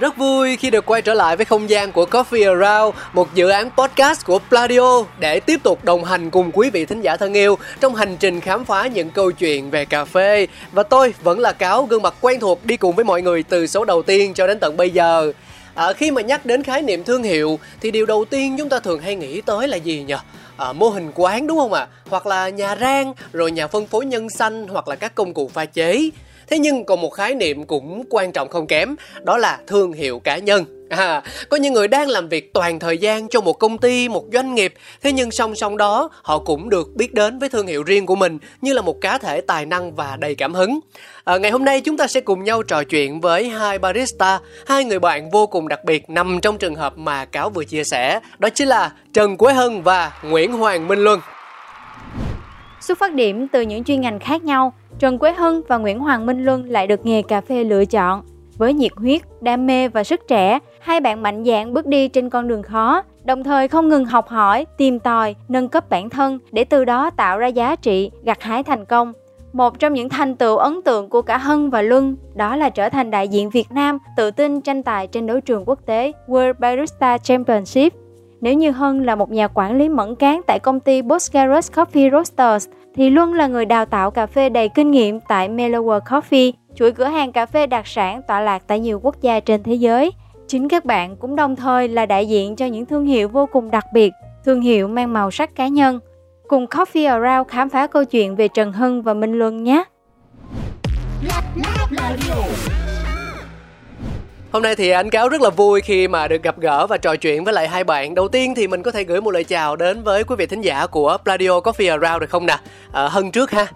Rất vui khi được quay trở lại với không gian của Coffee Around, một dự án podcast của Pladio để tiếp tục đồng hành cùng quý vị thính giả thân yêu trong hành trình khám phá những câu chuyện về cà phê. Và tôi vẫn là Cáo, gương mặt quen thuộc đi cùng với mọi người từ số đầu tiên cho đến tận bây giờ. À, khi mà nhắc đến khái niệm thương hiệu thì điều đầu tiên chúng ta thường hay nghĩ tới là gì nhỉ? À, mô hình quán đúng không ạ? À? Hoặc là nhà rang, rồi nhà phân phối nhân xanh hoặc là các công cụ pha chế. Thế nhưng còn một khái niệm cũng quan trọng không kém, đó là thương hiệu cá nhân. À, có những người đang làm việc toàn thời gian cho một công ty, một doanh nghiệp, thế nhưng song song đó họ cũng được biết đến với thương hiệu riêng của mình như là một cá thể tài năng và đầy cảm hứng. À, ngày hôm nay chúng ta sẽ cùng nhau trò chuyện với hai barista, hai người bạn vô cùng đặc biệt nằm trong trường hợp mà Cáo vừa chia sẻ, đó chính là Trần Quế Hân và Nguyễn Hoàng Minh Luân. Xuất phát điểm từ những chuyên ngành khác nhau, Trần Quế Hân và Nguyễn Hoàng Minh Luân lại được nghề cà phê lựa chọn. Với nhiệt huyết, đam mê và sức trẻ, hai bạn mạnh dạn bước đi trên con đường khó, đồng thời không ngừng học hỏi, tìm tòi, nâng cấp bản thân để từ đó tạo ra giá trị, gặt hái thành công. Một trong những thành tựu ấn tượng của cả Hân và Luân đó là trở thành đại diện Việt Nam tự tin tranh tài trên đấu trường quốc tế World Barista Championship. Nếu như Hân là một nhà quản lý mẫn cán tại công ty Boscaros Coffee Roasters, thì Luân là người đào tạo cà phê đầy kinh nghiệm tại Mellower Coffee, chuỗi cửa hàng cà phê đặc sản tọa lạc tại nhiều quốc gia trên thế giới. Chính các bạn cũng đồng thời là đại diện cho những thương hiệu vô cùng đặc biệt, thương hiệu mang màu sắc cá nhân. Cùng Coffee Around khám phá câu chuyện về Trần Hưng và Minh Luân nhé! Hôm nay thì anh Cáo rất là vui khi mà được gặp gỡ và trò chuyện với lại hai bạn. Đầu tiên thì mình có thể gửi một lời chào đến với quý vị thính giả của Pladio Coffee Around được không nè? À, Hân trước ha.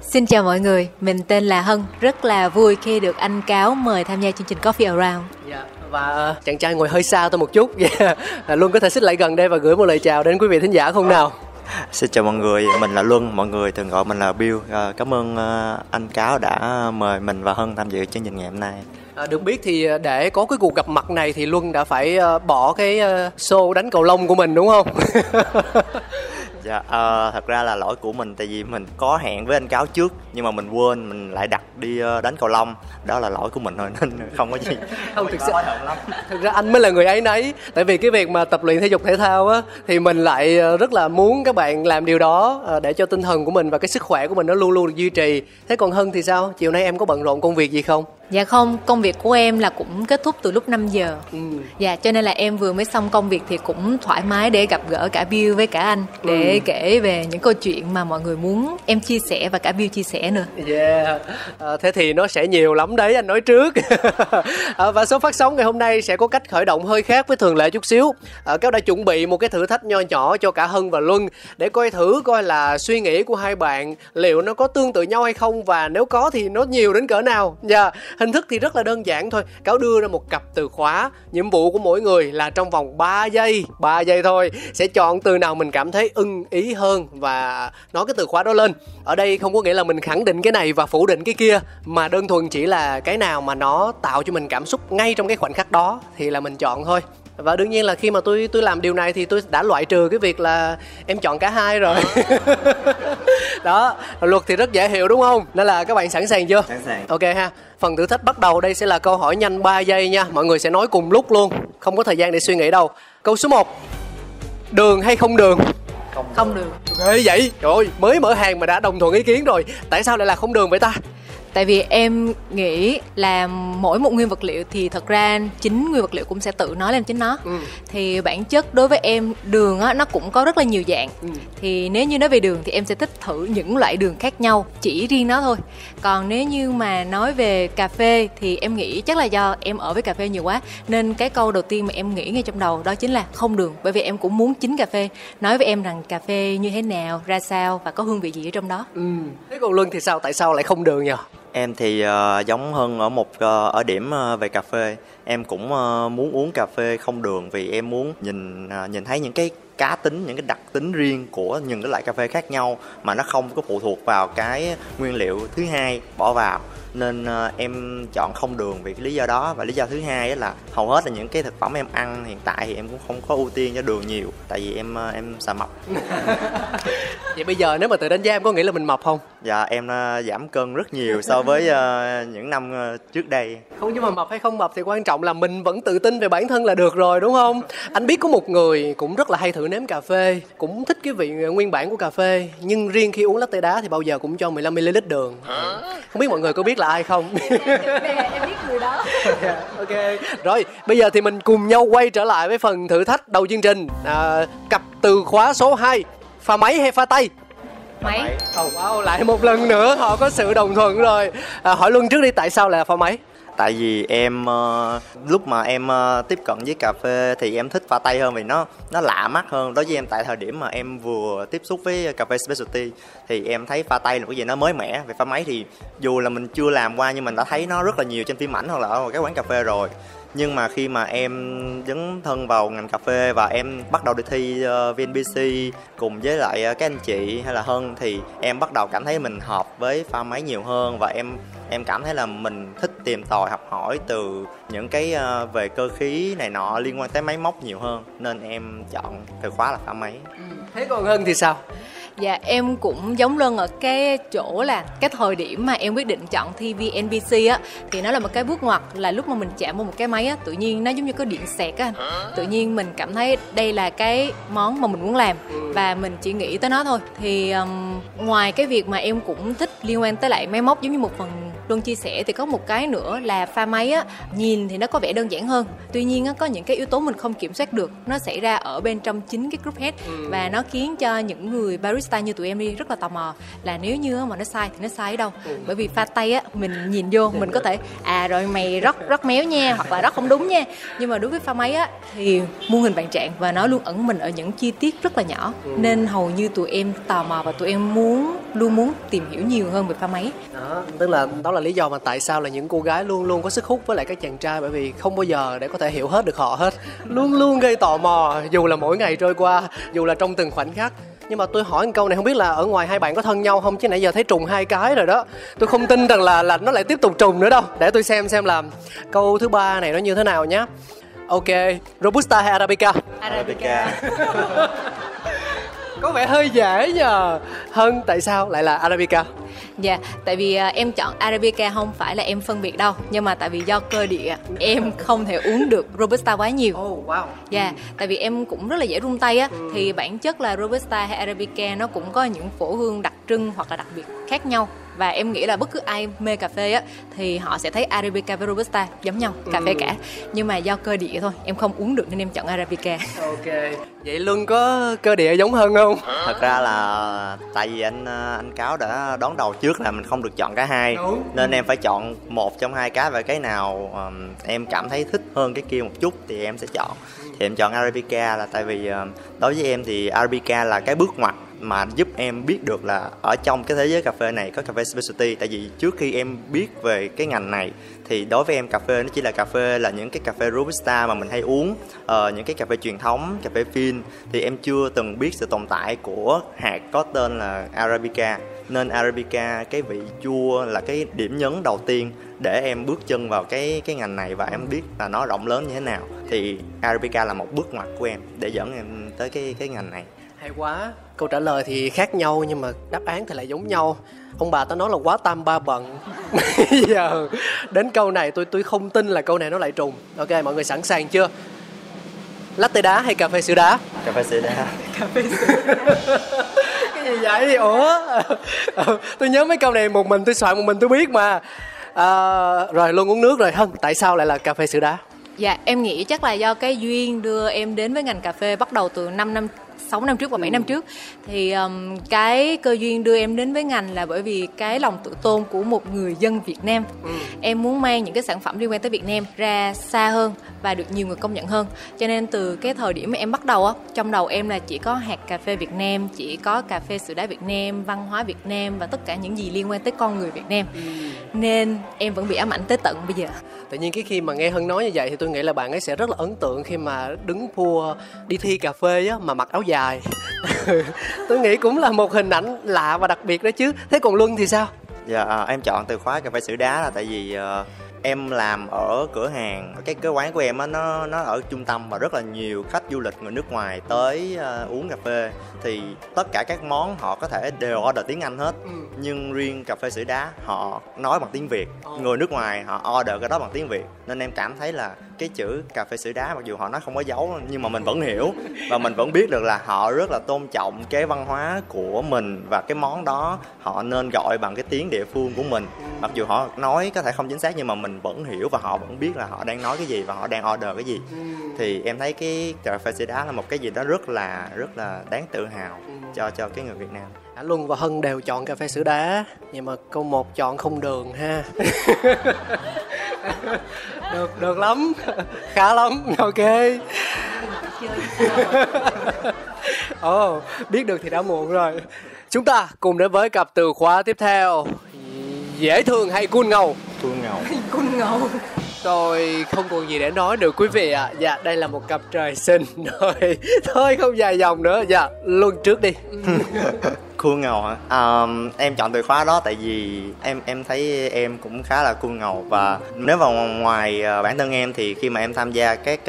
Xin chào mọi người, mình tên là Hân, rất là vui khi được anh Cáo mời tham gia chương trình Coffee Around. Dạ. Và chàng trai ngồi hơi xa tôi một chút, yeah. à, luôn có thể xích lại gần đây và gửi một lời chào đến quý vị thính giả không nào? Xin chào mọi người, mình là Luân, mọi người thường gọi mình là Bill. À, cảm ơn ờ, anh Cáo đã mời mình và Hân tham dự chương trình ngày hôm nay. À, được biết thì ờ, để có cái cuộc gặp mặt này thì Luân đã phải bỏ cái show đánh cầu lông của mình đúng không? dạ à, thật ra là lỗi của mình tại vì mình có hẹn với anh cáo trước nhưng mà mình quên mình lại đặt đi đánh cầu lông. Đó là lỗi của mình thôi nên không có gì. Không thực sự lắm. thực ra anh mới là người ấy nấy. Tại vì cái việc mà tập luyện thể dục thể thao á thì mình lại rất là muốn các bạn làm điều đó để cho tinh thần của mình và cái sức khỏe của mình nó luôn luôn được duy trì. Thế còn hân thì sao? Chiều nay em có bận rộn công việc gì không Dạ không, công việc của em là cũng kết thúc từ lúc 5 giờ. Ừ. Dạ cho nên là em vừa mới xong công việc thì cũng thoải mái để gặp gỡ cả Bill với cả anh để ừ. kể về những câu chuyện mà mọi người muốn em chia sẻ và cả Bill chia sẻ nữa. Yeah. À, thế thì nó sẽ nhiều lắm đấy anh nói trước. à, và số phát sóng ngày hôm nay sẽ có cách khởi động hơi khác với thường lệ chút xíu. À, Cáo đã chuẩn bị một cái thử thách nho nhỏ cho cả Hân và Luân để coi thử coi là suy nghĩ của hai bạn liệu nó có tương tự nhau hay không và nếu có thì nó nhiều đến cỡ nào. Dạ. Yeah Hình thức thì rất là đơn giản thôi. Cáo đưa ra một cặp từ khóa. Nhiệm vụ của mỗi người là trong vòng 3 giây, 3 giây thôi sẽ chọn từ nào mình cảm thấy ưng ý hơn và nói cái từ khóa đó lên. Ở đây không có nghĩa là mình khẳng định cái này và phủ định cái kia mà đơn thuần chỉ là cái nào mà nó tạo cho mình cảm xúc ngay trong cái khoảnh khắc đó thì là mình chọn thôi và đương nhiên là khi mà tôi tôi làm điều này thì tôi đã loại trừ cái việc là em chọn cả hai rồi. Đó luật thì rất dễ hiểu đúng không? Nên là các bạn sẵn sàng chưa? Sẵn sàng. Ok ha phần thử thách bắt đầu đây sẽ là câu hỏi nhanh 3 giây nha. Mọi người sẽ nói cùng lúc luôn không có thời gian để suy nghĩ đâu. Câu số 1 đường hay không đường? Không, không đường. Ghê vậy. Trời ơi mới mở hàng mà đã đồng thuận ý kiến rồi. Tại sao lại là không đường vậy ta tại vì em nghĩ là mỗi một nguyên vật liệu thì thật ra chính nguyên vật liệu cũng sẽ tự nói lên chính nó. Ừ. thì bản chất đối với em đường á nó cũng có rất là nhiều dạng. Ừ. thì nếu như nói về đường thì em sẽ thích thử những loại đường khác nhau chỉ riêng nó thôi. Còn nếu như mà nói về cà phê thì em nghĩ chắc là do em ở với cà phê nhiều quá nên cái câu đầu tiên mà em nghĩ ngay trong đầu đó chính là không đường. Bởi vì em cũng muốn chính cà phê. Nói với em rằng cà phê như thế nào ra sao và có hương vị gì ở trong đó. Ừ. thế còn luân thì sao? Tại sao lại không đường nhỉ em thì uh, giống hơn ở một uh, ở điểm uh, về cà phê. Em cũng uh, muốn uống cà phê không đường vì em muốn nhìn uh, nhìn thấy những cái cá tính những cái đặc tính riêng của những cái loại cà phê khác nhau mà nó không có phụ thuộc vào cái nguyên liệu thứ hai bỏ vào nên uh, em chọn không đường vì cái lý do đó. Và lý do thứ hai là hầu hết là những cái thực phẩm em ăn hiện tại thì em cũng không có ưu tiên cho đường nhiều tại vì em uh, em sợ mập. Vậy bây giờ nếu mà tự đánh giá em có nghĩ là mình mập không? Dạ em uh, giảm cân rất nhiều so với những năm trước đây. Không nhưng mà mập hay không mập thì quan trọng là mình vẫn tự tin về bản thân là được rồi đúng không? Anh biết có một người cũng rất là hay thử nếm cà phê cũng thích cái vị nguyên bản của cà phê nhưng riêng khi uống latte đá thì bao giờ cũng cho 15 ml đường. Không biết mọi người có biết là ai không? Em biết người đó. Yeah, ok. Rồi bây giờ thì mình cùng nhau quay trở lại với phần thử thách đầu chương trình. À, cặp từ khóa số 2 pha máy hay pha tay? Máy. Oh, wow lại một lần nữa họ có sự đồng thuận rồi. À, hỏi luân trước đi tại sao lại là pha máy tại vì em uh, lúc mà em uh, tiếp cận với cà phê thì em thích pha tay hơn vì nó nó lạ mắt hơn. Đối với em tại thời điểm mà em vừa tiếp xúc với cà phê specialty thì em thấy pha tay là cái gì nó mới mẻ. Về pha máy thì dù là mình chưa làm qua nhưng mình đã thấy nó rất là nhiều trên phim ảnh hoặc là ở các quán cà phê rồi nhưng mà khi mà em dấn thân vào ngành cà phê và em bắt đầu đi thi ờ, VNPC cùng với lại ờ, các anh chị hay là hơn thì em bắt đầu cảm thấy mình hợp với pha máy nhiều hơn và em em cảm thấy là mình thích tìm tòi học hỏi từ những cái ờ, về cơ khí này nọ liên quan tới máy móc nhiều hơn. Nên em chọn từ khóa là pha máy. Ừ. thế còn hơn thì sao? Dạ em cũng giống Lân ở cái chỗ là cái thời điểm mà em quyết định chọn thi VNPC á thì nó là một cái bước ngoặt là lúc mà mình chạm vào một cái máy á tự nhiên nó giống như có điện sẹt á. Tự nhiên mình cảm thấy đây là cái món mà mình muốn làm và mình chỉ nghĩ tới nó thôi. Thì um, ngoài cái việc mà em cũng thích liên quan tới lại máy móc giống như một phần Luân chia sẻ thì có một cái nữa là pha máy á nhìn thì nó có vẻ đơn giản hơn tuy nhiên á có những cái yếu tố mình không kiểm soát được nó xảy ra ở bên trong chính cái group head ừ. và nó khiến cho những người barista như tụi em đi rất là tò mò là nếu như mà nó sai thì nó sai ở đâu ừ. bởi vì pha tay á mình nhìn vô mình có thể à rồi mày rất rất méo nha hoặc là rất không đúng nha nhưng mà đối với pha máy á thì muôn hình vạn trạng và nó luôn ẩn mình ở những chi tiết rất là nhỏ ừ. nên hầu như tụi em tò mò và tụi em muốn luôn muốn tìm hiểu nhiều hơn về pha máy. Đó tức là đó là lý do mà tại sao là những cô gái luôn luôn có sức hút với lại các chàng trai bởi vì không bao giờ để có thể hiểu hết được họ hết. Luôn luôn gây tò mò dù là mỗi ngày trôi qua dù là trong từng khoảnh khắc. Nhưng mà tôi hỏi một câu này không biết là ở ngoài hai bạn có thân nhau không? Chứ nãy giờ thấy trùng hai cái rồi đó. Tôi không tin rằng là là nó lại tiếp tục trùng nữa đâu. Để tôi xem xem là câu thứ ba này nó như thế nào nhé ok robusta hay arabica? Arabica có vẻ hơi dễ nhờ. Hơn tại sao lại là arabica? Dạ, tại vì uh, em chọn Arabica không phải là em phân biệt đâu Nhưng mà tại vì do cơ địa em không thể uống được Robusta quá nhiều. Oh, wow. Dạ, tại vì em cũng rất là dễ run tay á ừ. Thì bản chất là Robusta hay Arabica nó cũng có những phổ hương đặc trưng hoặc là đặc biệt khác nhau và em nghĩ là bất cứ ai mê cà phê á thì họ sẽ thấy arabica với robusta giống nhau cà phê ừ. cả. Nhưng mà do cơ địa thôi em không uống được nên em chọn arabica. Ok. Vậy luôn có cơ địa giống hơn không? Thật ra là tại vì anh anh cáo đã đón đầu trước là mình không được chọn cả hai. Đúng. nên em phải chọn một trong hai cái. Và cái nào um, em cảm thấy thích hơn cái kia một chút thì em sẽ chọn. Thì em chọn arabica là tại vì um, đối với em thì arabica là cái bước ngoặt mà giúp em biết được là ở trong cái thế giới cà phê này có cà phê specialty. Tại vì trước khi em biết về cái ngành này thì đối với em cà phê nó chỉ là cà phê là những cái cà phê robusta mà mình hay uống uh, những cái cà phê truyền thống cà phê phin thì em chưa từng biết sự tồn tại của hạt có tên là arabica. Nên arabica cái vị chua là cái điểm nhấn đầu tiên để em bước chân vào cái cái ngành này và em biết là nó rộng lớn như thế nào. Thì arabica là một bước ngoặt của em để dẫn em tới cái cái ngành này hay quá. Câu trả lời thì khác nhau nhưng mà đáp án thì lại giống nhau. Ông bà ta nói là quá tam ba bận. Bây giờ đến câu này tôi tôi không tin là câu này nó lại trùng. Ok mọi người sẵn sàng chưa? Latte đá hay cà phê sữa đá? Cà phê sữa đá. Cà phê sữa cái gì vậy? Ủa? Tôi nhớ mấy câu này một mình tôi soạn một mình tôi biết mà. À, rồi luôn uống nước rồi. Hân tại sao lại là cà phê sữa đá? Dạ, em nghĩ chắc là do cái duyên đưa em đến với ngành cà phê bắt đầu từ 5 năm 6 năm trước và 7 ừ. năm trước thì um, cái cơ duyên đưa em đến với ngành là bởi vì cái lòng tự tôn của một người dân Việt Nam. Ừ. Em muốn mang những cái sản phẩm liên quan tới Việt Nam ra xa hơn và được nhiều người công nhận hơn. Cho nên từ cái thời điểm mà em bắt đầu á, trong đầu em là chỉ có hạt cà phê Việt Nam, chỉ có cà phê sữa đá Việt Nam, văn hóa Việt Nam và tất cả những gì liên quan tới con người Việt Nam. Ừ. Nên em vẫn bị ám ảnh tới tận bây giờ. Tự nhiên cái khi mà nghe Hân nói như vậy thì tôi nghĩ là bạn ấy sẽ rất là ấn tượng khi mà đứng pua đi thi cà phê á mà mặc áo dài dài. Tôi nghĩ cũng là một hình ảnh lạ và đặc biệt đó chứ. Thế còn luân thì sao? Dạ à, em chọn từ khóa cà phê sữa đá là tại vì uh, em làm ở cửa hàng cái cái quán của em á nó nó ở trung tâm và rất là nhiều khách du lịch người nước ngoài tới uh, uống cà phê. Thì tất cả các món họ có thể đều order tiếng Anh hết. Ừ. nhưng riêng cà phê sữa đá họ nói bằng tiếng Việt. Ừ. người nước ngoài họ order cái đó bằng tiếng Việt. Nên em cảm thấy là cái chữ cà phê sữa đá, mặc dù họ nói không có dấu nhưng mà mình vẫn hiểu. Và mình vẫn biết được là họ rất là tôn trọng cái văn hóa của mình và cái món đó họ nên gọi bằng cái tiếng địa phương của mình. Mặc dù họ nói có thể không chính xác, nhưng mà mình vẫn hiểu và họ vẫn biết là họ đang nói cái gì và họ đang order cái gì. Thì em thấy cái cà phê sữa đá là một cái gì đó rất là rất là đáng tự hào cho cho cái người Việt Nam. Cả Luân và Hân đều chọn cà phê sữa đá Nhưng mà câu một chọn không đường ha. Được, được lắm. Khá lắm, ok. Ồ, oh, biết được thì đã muộn rồi. Chúng ta cùng đến với cặp từ khóa tiếp theo. Dễ thương hay cool ngầu? Cool ngầu. Cool ngầu. Tôi không còn gì để nói được quý vị ạ. À. Dạ đây là một cặp trời sinh. Thôi thôi không dài dòng nữa. Dạ luôn trước đi cool ngầu hả um, em chọn từ khóa đó tại vì em em thấy em cũng khá là cool ngầu và nếu vào ngoài uh, bản thân em thì khi mà em tham gia các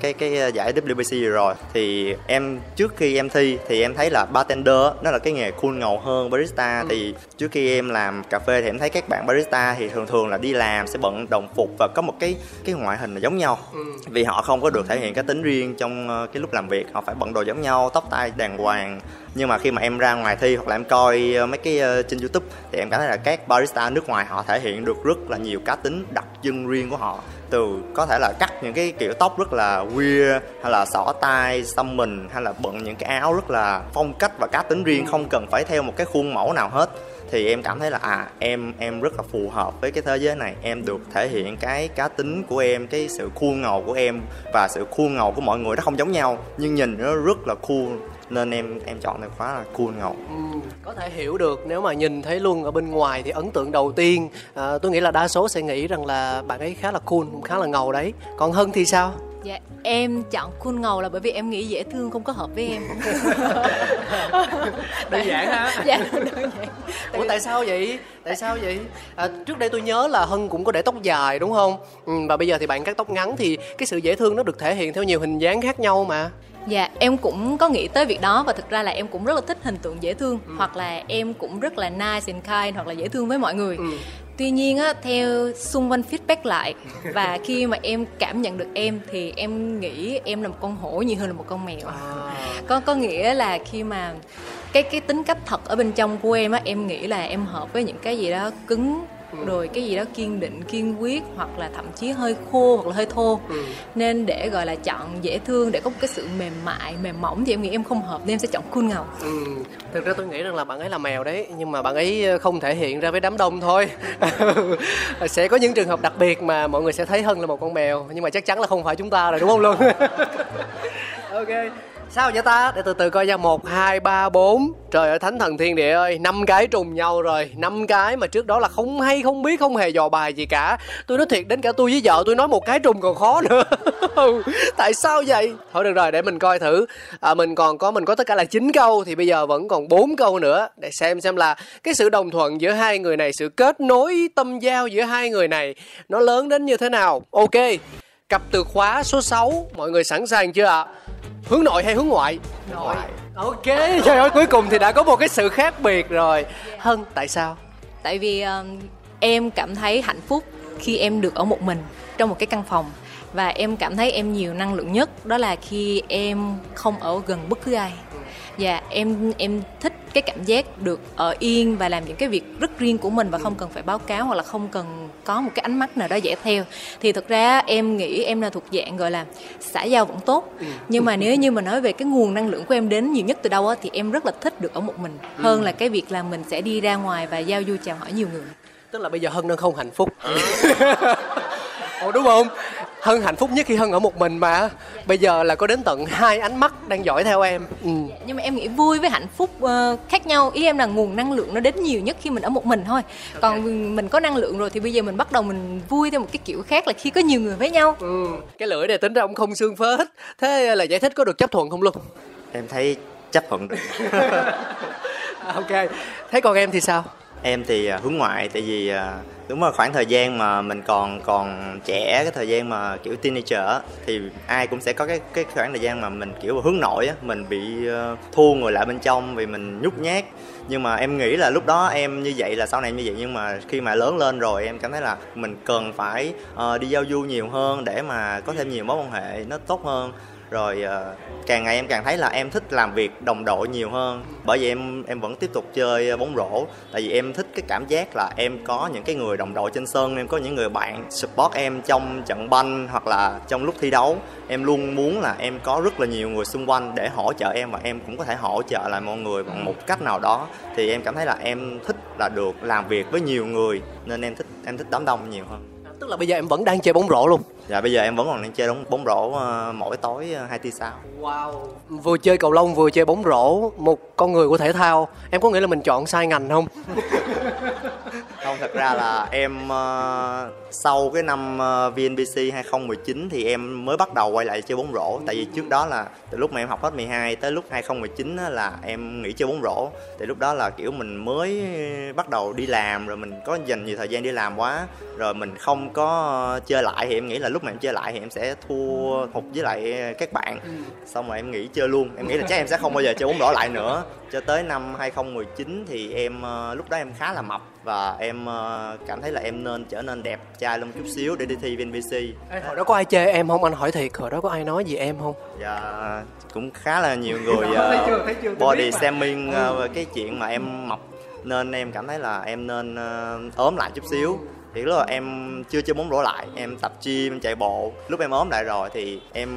cái cái giải WBC rồi thì em trước khi em thi thì em thấy là bartender nó là cái nghề cool ngầu hơn barista ừ. thì trước khi em làm cà phê thì em thấy các bạn barista thì thường thường là đi làm sẽ bận đồng phục và có một cái cái ngoại hình là giống nhau ừ. vì họ không có được thể hiện cái tính riêng trong uh, cái lúc làm việc họ phải bận đồ giống nhau tóc tai đàng hoàng nhưng mà khi mà em ra ngoài thi hoặc là em coi ờ, mấy cái ờ, trên youtube thì em cảm thấy là các barista nước ngoài họ thể hiện được rất là nhiều cá tính đặc trưng riêng của họ. Từ có thể là cắt những cái kiểu tóc rất là weird, hay là xỏ tai xăm mình hay là bận những cái áo rất là phong cách và cá tính riêng, không cần phải theo một cái khuôn mẫu nào hết. Thì em cảm thấy là à em em rất là phù hợp với cái thế giới này. Em được thể hiện cái cá tính của em, cái sự cool ngầu của em và sự cool ngầu của mọi người nó không giống nhau. Nhưng nhìn nó rất là cool nên em em chọn từ khóa là cool ngầu ừ, có thể hiểu được nếu mà nhìn thấy luôn ở bên ngoài thì ấn tượng đầu tiên à, tôi nghĩ là đa số sẽ nghĩ rằng là bạn ấy khá là cool khá là ngầu đấy còn hân thì sao Dạ, em chọn cool ngầu là bởi vì em nghĩ dễ thương không có hợp với em. đơn giản ha? Dạ, đơn giản. Ủa tại sao vậy? Tại sao vậy? À, trước đây tôi nhớ là Hân cũng có để tóc dài đúng không? Ừ, và bây giờ thì bạn cắt tóc ngắn thì cái sự dễ thương nó được thể hiện theo nhiều hình dáng khác nhau mà. Dạ, em cũng có nghĩ tới việc đó và thực ra là em cũng rất là thích hình tượng dễ thương ừ. hoặc là em cũng rất là nice and kind hoặc là dễ thương với mọi người. Ừ. Tuy nhiên á, theo xung quanh feedback lại và khi mà em cảm nhận được em thì em nghĩ em là một con hổ nhiều hơn là một con mèo. À. Có có nghĩa là khi mà cái cái tính cách thật ở bên trong của em á, em nghĩ là em hợp với những cái gì đó cứng ừ. rồi cái gì đó kiên định kiên quyết hoặc là thậm chí hơi khô hoặc là hơi thô ừ. nên để gọi là chọn dễ thương để có một cái sự mềm mại mềm mỏng thì em nghĩ em không hợp nên em sẽ chọn cool ngầu ừ. thực ra tôi nghĩ rằng là bạn ấy là mèo đấy nhưng mà bạn ấy không thể hiện ra với đám đông thôi sẽ có những trường hợp đặc biệt mà mọi người sẽ thấy hơn là một con mèo nhưng mà chắc chắn là không phải chúng ta rồi đúng không luôn ok sao vậy ta? Để từ từ coi ra một hai ba bốn. Trời ơi thánh thần thiên địa ơi năm cái trùng nhau rồi. Năm cái mà trước đó là không hay không biết không hề dò bài gì cả. Tôi nói thiệt đến cả tôi với vợ tôi nói một cái trùng còn khó nữa. Tại sao vậy? Thôi được rồi để mình coi thử. À, mình còn có mình có tất cả là chín câu thì bây giờ vẫn còn bốn câu nữa. Để xem xem là cái sự đồng thuận giữa hai người này sự kết nối tâm giao giữa hai người này nó lớn đến như thế nào. Ok cặp từ khóa số 6 mọi người sẵn sàng chưa ạ? Hướng nội hay hướng ngoại? Nội. Ok trời ơi cuối cùng thì đã có một cái sự khác biệt rồi. Hân tại sao? Tại vì um, em cảm thấy hạnh phúc khi em được ở một mình trong một cái căn phòng. Và em cảm thấy em nhiều năng lượng nhất đó là khi em không ở gần bất cứ ai Dạ em em thích cái cảm giác được ở yên và làm những cái việc rất riêng của mình và không cần phải báo cáo hoặc là không cần có một cái ánh mắt nào đó dễ theo. Thì thực ra em nghĩ em là thuộc dạng gọi là xã giao vẫn tốt. Nhưng mà nếu như mà nói về cái nguồn năng lượng của em đến nhiều nhất từ đâu á thì em rất là thích được ở một mình. Hơn là cái việc là mình sẽ đi ra ngoài và giao du chào hỏi nhiều người. Tức là bây giờ hân đang không hạnh phúc. Ồ đúng không hân hạnh phúc nhất khi hân ở một mình mà. Bây giờ là có đến tận hai ánh mắt đang dõi theo em. Ừ. nhưng mà em nghĩ vui với hạnh phúc ờ, khác nhau. Ý em là nguồn năng lượng nó đến nhiều nhất khi mình ở một mình thôi. Còn mình có năng lượng rồi thì bây giờ mình bắt đầu mình vui theo một cái kiểu khác là khi có nhiều người với nhau. Ừ. cái lưỡi này tính ra ông không xương phết. Thế là giải thích có được chấp thuận không luôn em thấy chấp thuận được. Ok. Thế còn em thì sao em thì à, hướng ngoại tại vì à, đúng là khoảng thời gian mà mình còn còn trẻ cái thời gian mà kiểu teenager thì ai cũng sẽ có cái cái khoảng thời gian mà mình kiểu hướng nội á mình bị ờ, thu người lại bên trong vì mình nhút nhát. Nhưng mà em nghĩ là lúc đó em như vậy là sau này em như vậy nhưng mà khi mà lớn lên rồi em cảm thấy là mình cần phải uh, đi giao du nhiều hơn để mà có thêm nhiều mối quan hệ nó tốt hơn rồi uh, càng ngày em càng thấy là em thích làm việc đồng đội nhiều hơn. Bởi vì em em vẫn tiếp tục chơi bóng rổ. Tại vì em thích cái cảm giác là em có những cái người đồng đội trên sân em có những người bạn support em trong trận banh hoặc là trong lúc thi đấu. Em luôn muốn là em có rất là nhiều người xung quanh để hỗ trợ em và em cũng có thể hỗ trợ lại mọi người bằng một cách nào đó. Thì em cảm thấy là em thích là được làm việc với nhiều người nên em thích em thích đám đông nhiều hơn. Tức là bây giờ em vẫn đang chơi bóng rổ luôn? Dạ bây giờ em vẫn còn đang chơi bóng bóng rổ uh, mỗi tối uh, hai tiếng sau. Wow. Vừa chơi cầu lông vừa chơi bóng rổ một con người của thể thao. Em có nghĩ là mình chọn sai ngành không? Không thật ra là em uh, sau cái năm uh, VNBC 2019 thì em mới bắt đầu quay lại chơi bóng rổ. Tại vì trước đó là từ lúc mà em học hết 12 tới lúc 2019 là em nghỉ chơi bóng rổ. Thì lúc đó là kiểu mình mới bắt đầu đi làm rồi mình có dành nhiều thời gian đi làm quá rồi mình không có chơi lại thì em nghĩ là lúc mà em chơi lại thì em sẽ thua hụt với lại các bạn. Xong rồi em nghỉ chơi luôn. Em nghĩ là chắc em sẽ không bao giờ chơi bóng rổ lại nữa. Cho tới năm 2019 thì em uh, lúc đó em khá là mập và em uh, cảm thấy là em nên trở nên đẹp trai lên chút xíu để đi thi VNPC Ê, hồi đó có ai chê em không? Anh hỏi thiệt hồi đó có ai nói gì em không? Dạ cũng khá là nhiều người uh, thấy chưa, thấy chưa, body shaming uh, về cái chuyện mà em mập. Nên em cảm thấy là em nên uh, ốm lại chút xíu thì lúc là em chưa chơi bóng rổ lại, em tập gym, em chạy bộ. Lúc em ốm lại rồi thì em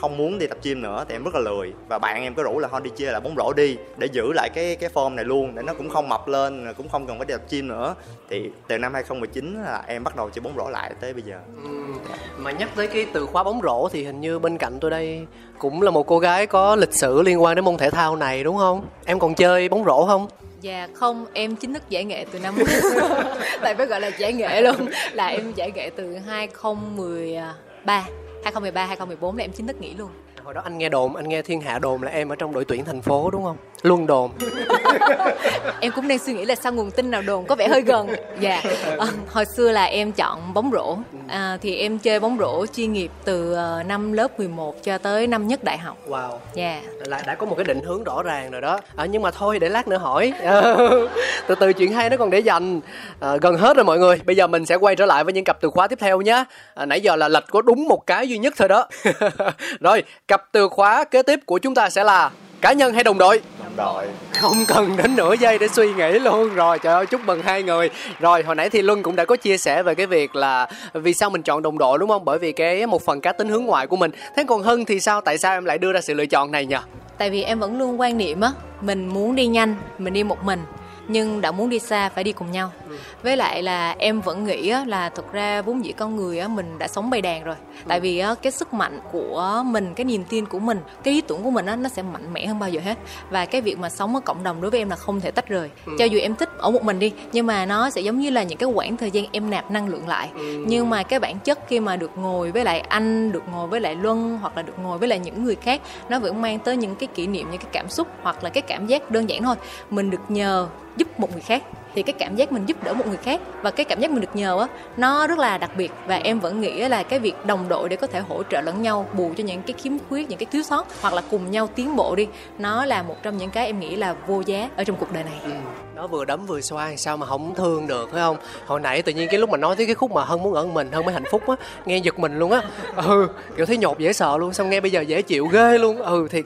không muốn đi tập gym nữa, thì em rất là lười. Và bạn em có rủ là thôi đi chơi lại bóng rổ đi, để giữ lại cái cái form này luôn, để nó cũng không mập lên cũng không cần phải đi tập gym nữa. Thì từ năm 2019 là em bắt đầu chơi bóng rổ lại tới bây giờ. Ừ. mà nhắc tới cái từ khóa bóng rổ thì hình như bên cạnh tôi đây cũng là một cô gái có lịch sử liên quan đến môn thể thao này, đúng không? Em còn chơi bóng rổ không? Dạ không, em chính thức giải nghệ từ năm Tại phải gọi là giải nghệ luôn. Là em giải nghệ từ 2013 2013, 2014 là em chính thức nghỉ luôn hồi đó anh nghe đồn anh nghe thiên hạ đồn là em ở trong đội tuyển thành phố đúng không? Luân đồn. Em cũng đang suy nghĩ là sao nguồn tin nào đồn có vẻ hơi gần. Dạ. À, hồi xưa là em chọn bóng rổ. À, thì em chơi bóng rổ chuyên nghiệp từ uh, năm lớp 11 cho tới năm nhất đại học. Wow. Dạ. Là đã có một cái định hướng rõ ràng rồi đó. À, nhưng mà thôi để lát nữa hỏi. Từ từ chuyện hay nó còn để dành. À, gần hết rồi mọi người. Bây giờ mình sẽ quay trở lại với những cặp từ khóa tiếp theo nhé. À, nãy giờ là lệch có đúng một cái duy nhất thôi đó. Rồi cặp từ khóa kế tiếp của chúng ta sẽ là cá nhân hay đồng đội? Đồng đội. Không cần đến nửa giây để suy nghĩ luôn. Rồi trời ơi chúc mừng hai người. Rồi hồi nãy thì luân cũng đã có chia sẻ về cái việc là vì sao mình chọn đồng đội đúng không? Bởi vì cái một phần cá tính hướng ngoại của mình. Thế còn hân thì sao? Tại sao em lại đưa ra sự lựa chọn này nhỉ tại vì em vẫn luôn quan niệm á mình muốn đi nhanh mình đi một mình nhưng đã muốn đi xa phải đi cùng nhau. Ừ. với lại là em vẫn nghĩ là thực ra vốn dĩ con người mình đã sống bầy đàn rồi. Ừ. tại vì cái sức mạnh của mình cái niềm tin của mình cái ý tưởng của mình nó sẽ mạnh mẽ hơn bao giờ hết. Và cái việc mà sống ở cộng đồng đối với em là không thể tách rời. Ừ. cho dù em thích ở một mình đi nhưng mà nó sẽ giống như là những cái quãng thời gian em nạp năng lượng lại. Nhưng mà cái bản chất khi mà được ngồi với lại anh được ngồi với lại luân hoặc là được ngồi với lại những người khác nó vẫn mang tới những cái kỷ niệm những cái cảm xúc hoặc là cái cảm giác đơn giản thôi. Mình được nhờ giúp một người khác thì cái cảm giác mình giúp đỡ một người khác và cái cảm giác mình được nhờ á, nó rất là đặc biệt. Và em vẫn nghĩ là cái việc đồng đội để có thể hỗ trợ lẫn nhau, bù cho những cái khiếm khuyết, những cái thiếu sót hoặc là cùng nhau tiến bộ đi, nó là một trong những cái em nghĩ là vô giá ở trong cuộc đời này. Ừ. nó vừa đấm vừa xoa sao mà không thương được, phải không? Hồi nãy tự nhiên cái lúc mà nói tới cái khúc mà hơn muốn ở mình hơn mới hạnh phúc á, nghe giật mình luôn á. Ừ kiểu thấy nhột dễ sợ luôn, xong nghe bây giờ dễ chịu ghê luôn ừ thiệt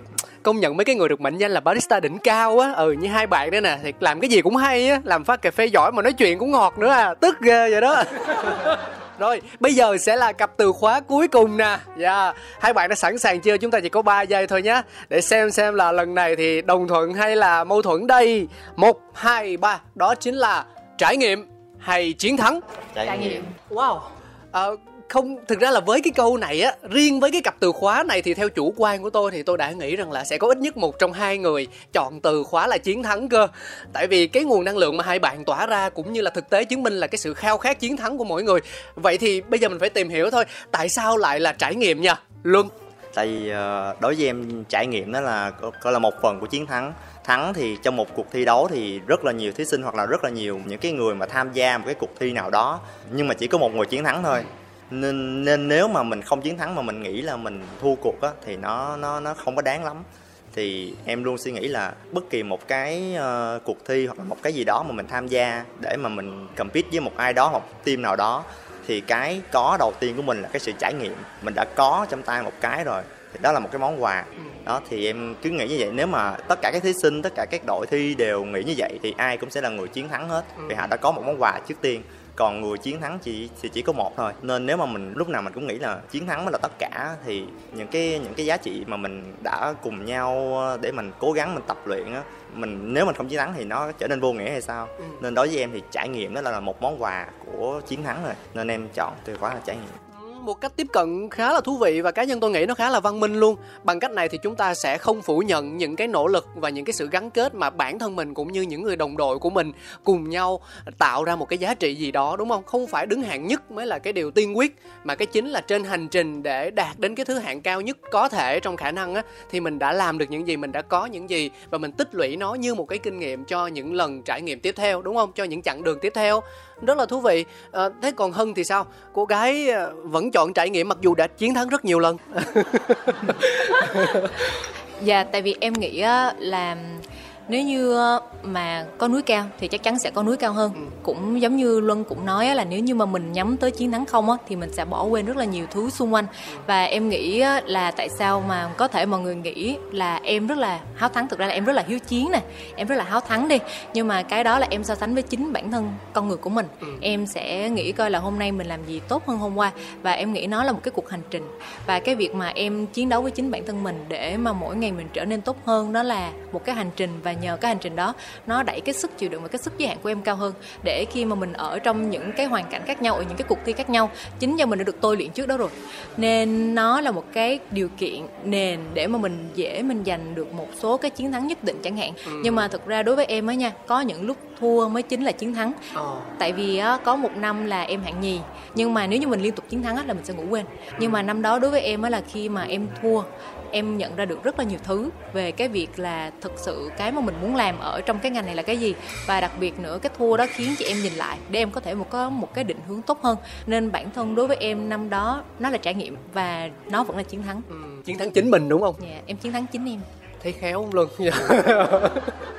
công nhận mấy cái người được mệnh danh là barista đỉnh cao á ừ như hai bạn đây nè thì làm cái gì cũng hay á làm phát cà phê giỏi mà nói chuyện cũng ngọt nữa à tức ghê vậy đó Rồi, bây giờ sẽ là cặp từ khóa cuối cùng nè. Dạ, yeah. hai bạn đã sẵn sàng chưa? Chúng ta chỉ có 3 giây thôi nhé. Để xem xem là lần này thì đồng thuận hay là mâu thuẫn đây. Một, hai, ba. Đó chính là trải nghiệm hay chiến thắng. trải, nghiệm Wow. À, không, thực ra là với cái câu này á, riêng với cái cặp từ khóa này thì theo chủ quan của tôi thì tôi đã nghĩ rằng là sẽ có ít nhất một trong hai người chọn từ khóa là chiến thắng cơ. Tại vì cái nguồn năng lượng mà hai bạn tỏa ra cũng như là thực tế chứng minh là cái sự khao khát chiến thắng của mỗi người. Vậy thì bây giờ mình phải tìm hiểu thôi, tại sao lại là trải nghiệm nha? Luân. Tại vì đối với em, trải nghiệm đó là coi là một phần của chiến thắng. Thắng thì trong một cuộc thi đấu thì rất là nhiều thí sinh hoặc là rất là nhiều những cái người mà tham gia một cái cuộc thi nào đó, nhưng mà chỉ có một người chiến thắng thôi nên nên nếu mà mình không chiến thắng mà mình nghĩ là mình thua cuộc á thì nó nó nó không có đáng lắm. Thì em luôn suy nghĩ là bất kỳ một cái uh, cuộc thi hoặc là một cái gì đó mà mình tham gia để mà mình compete với một ai đó hoặc team nào đó thì cái có đầu tiên của mình là cái sự trải nghiệm. Mình đã có trong tay một cái rồi thì đó là một cái món quà. Đó thì em cứ nghĩ như vậy. Nếu mà tất cả các thí sinh tất cả các đội thi đều nghĩ như vậy thì ai cũng sẽ là người chiến thắng hết. Vì họ đã có một món quà trước tiên còn người chiến thắng chỉ thì chỉ có một thôi. Nên nếu mà mình lúc nào mình cũng nghĩ là chiến thắng mới là tất cả thì những cái những cái giá trị mà mình đã cùng nhau để mình cố gắng mình tập luyện á mình nếu mình không chiến thắng thì nó trở nên vô nghĩa hay sao? Ừ. nên đối với em thì trải nghiệm đó là một món quà của chiến thắng rồi. Nên em chọn từ khóa là trải nghiệm một cách tiếp cận khá là thú vị và cá nhân tôi nghĩ nó khá là văn minh luôn. Bằng cách này thì chúng ta sẽ không phủ nhận những cái nỗ lực và những cái sự gắn kết mà bản thân mình cũng như những người đồng đội của mình cùng nhau tạo ra một cái giá trị gì đó, đúng không? Không phải đứng hạng nhất mới là cái điều tiên quyết, mà cái chính là trên hành trình để đạt đến cái thứ hạng cao nhất có thể trong khả năng á, thì mình đã làm được những gì, mình đã có những gì và mình tích lũy nó như một cái kinh nghiệm cho những lần trải nghiệm tiếp theo, đúng không? Cho những chặng đường tiếp theo rất là thú vị. À, thế còn hân thì sao? Cô gái ờ, vẫn chọn trải nghiệm mặc dù đã chiến thắng rất nhiều lần. Dạ tại vì em nghĩ là nếu như mà có núi cao thì chắc chắn sẽ có núi cao hơn. Ừ. cũng giống như luân cũng nói là nếu như mà mình nhắm tới chiến thắng không á thì mình sẽ bỏ quên rất là nhiều thứ xung quanh. Và em nghĩ là tại sao mà có thể mọi người nghĩ là em rất là háo thắng thực ra là em rất là hiếu chiến nè em rất là háo thắng đi. Nhưng mà cái đó là em so sánh với chính bản thân con người của mình. Ừ. em sẽ nghĩ coi là hôm nay mình làm gì tốt hơn hôm qua. Và em nghĩ nó là một cái cuộc hành trình. Và cái việc mà em chiến đấu với chính bản thân mình để mà mỗi ngày mình trở nên tốt hơn đó là một cái hành trình và nhờ cái hành trình đó nó đẩy cái sức chịu đựng và cái sức giới hạn của em cao hơn. Để khi mà mình ở trong những cái hoàn cảnh khác nhau ở những cái cuộc thi khác nhau chính do mình đã được tôi luyện trước đó rồi. Nên nó là một cái điều kiện nền để mà mình dễ mình giành được một số cái chiến thắng nhất định chẳng hạn. Ừ. nhưng mà thực ra đối với em á nha có những lúc thua mới chính là chiến thắng. Ờ. tại vì á, có một năm là em hạng nhì nhưng mà nếu như mình liên tục chiến thắng á, là mình sẽ ngủ quên. Nhưng mà năm đó đối với em á, là khi mà em thua em nhận ra được rất là nhiều thứ về cái việc là thực sự cái mà mình muốn làm ở trong cái ngành này là cái gì. Và đặc biệt nữa cái thua đó khiến chị em nhìn lại để em có thể một có một cái định hướng tốt hơn. Nên bản thân đối với em năm đó nó là trải nghiệm và nó vẫn là chiến thắng. Ừ, chiến thắng chính mình đúng không? Dạ yeah, em chiến thắng chính em. Thấy khéo không luân?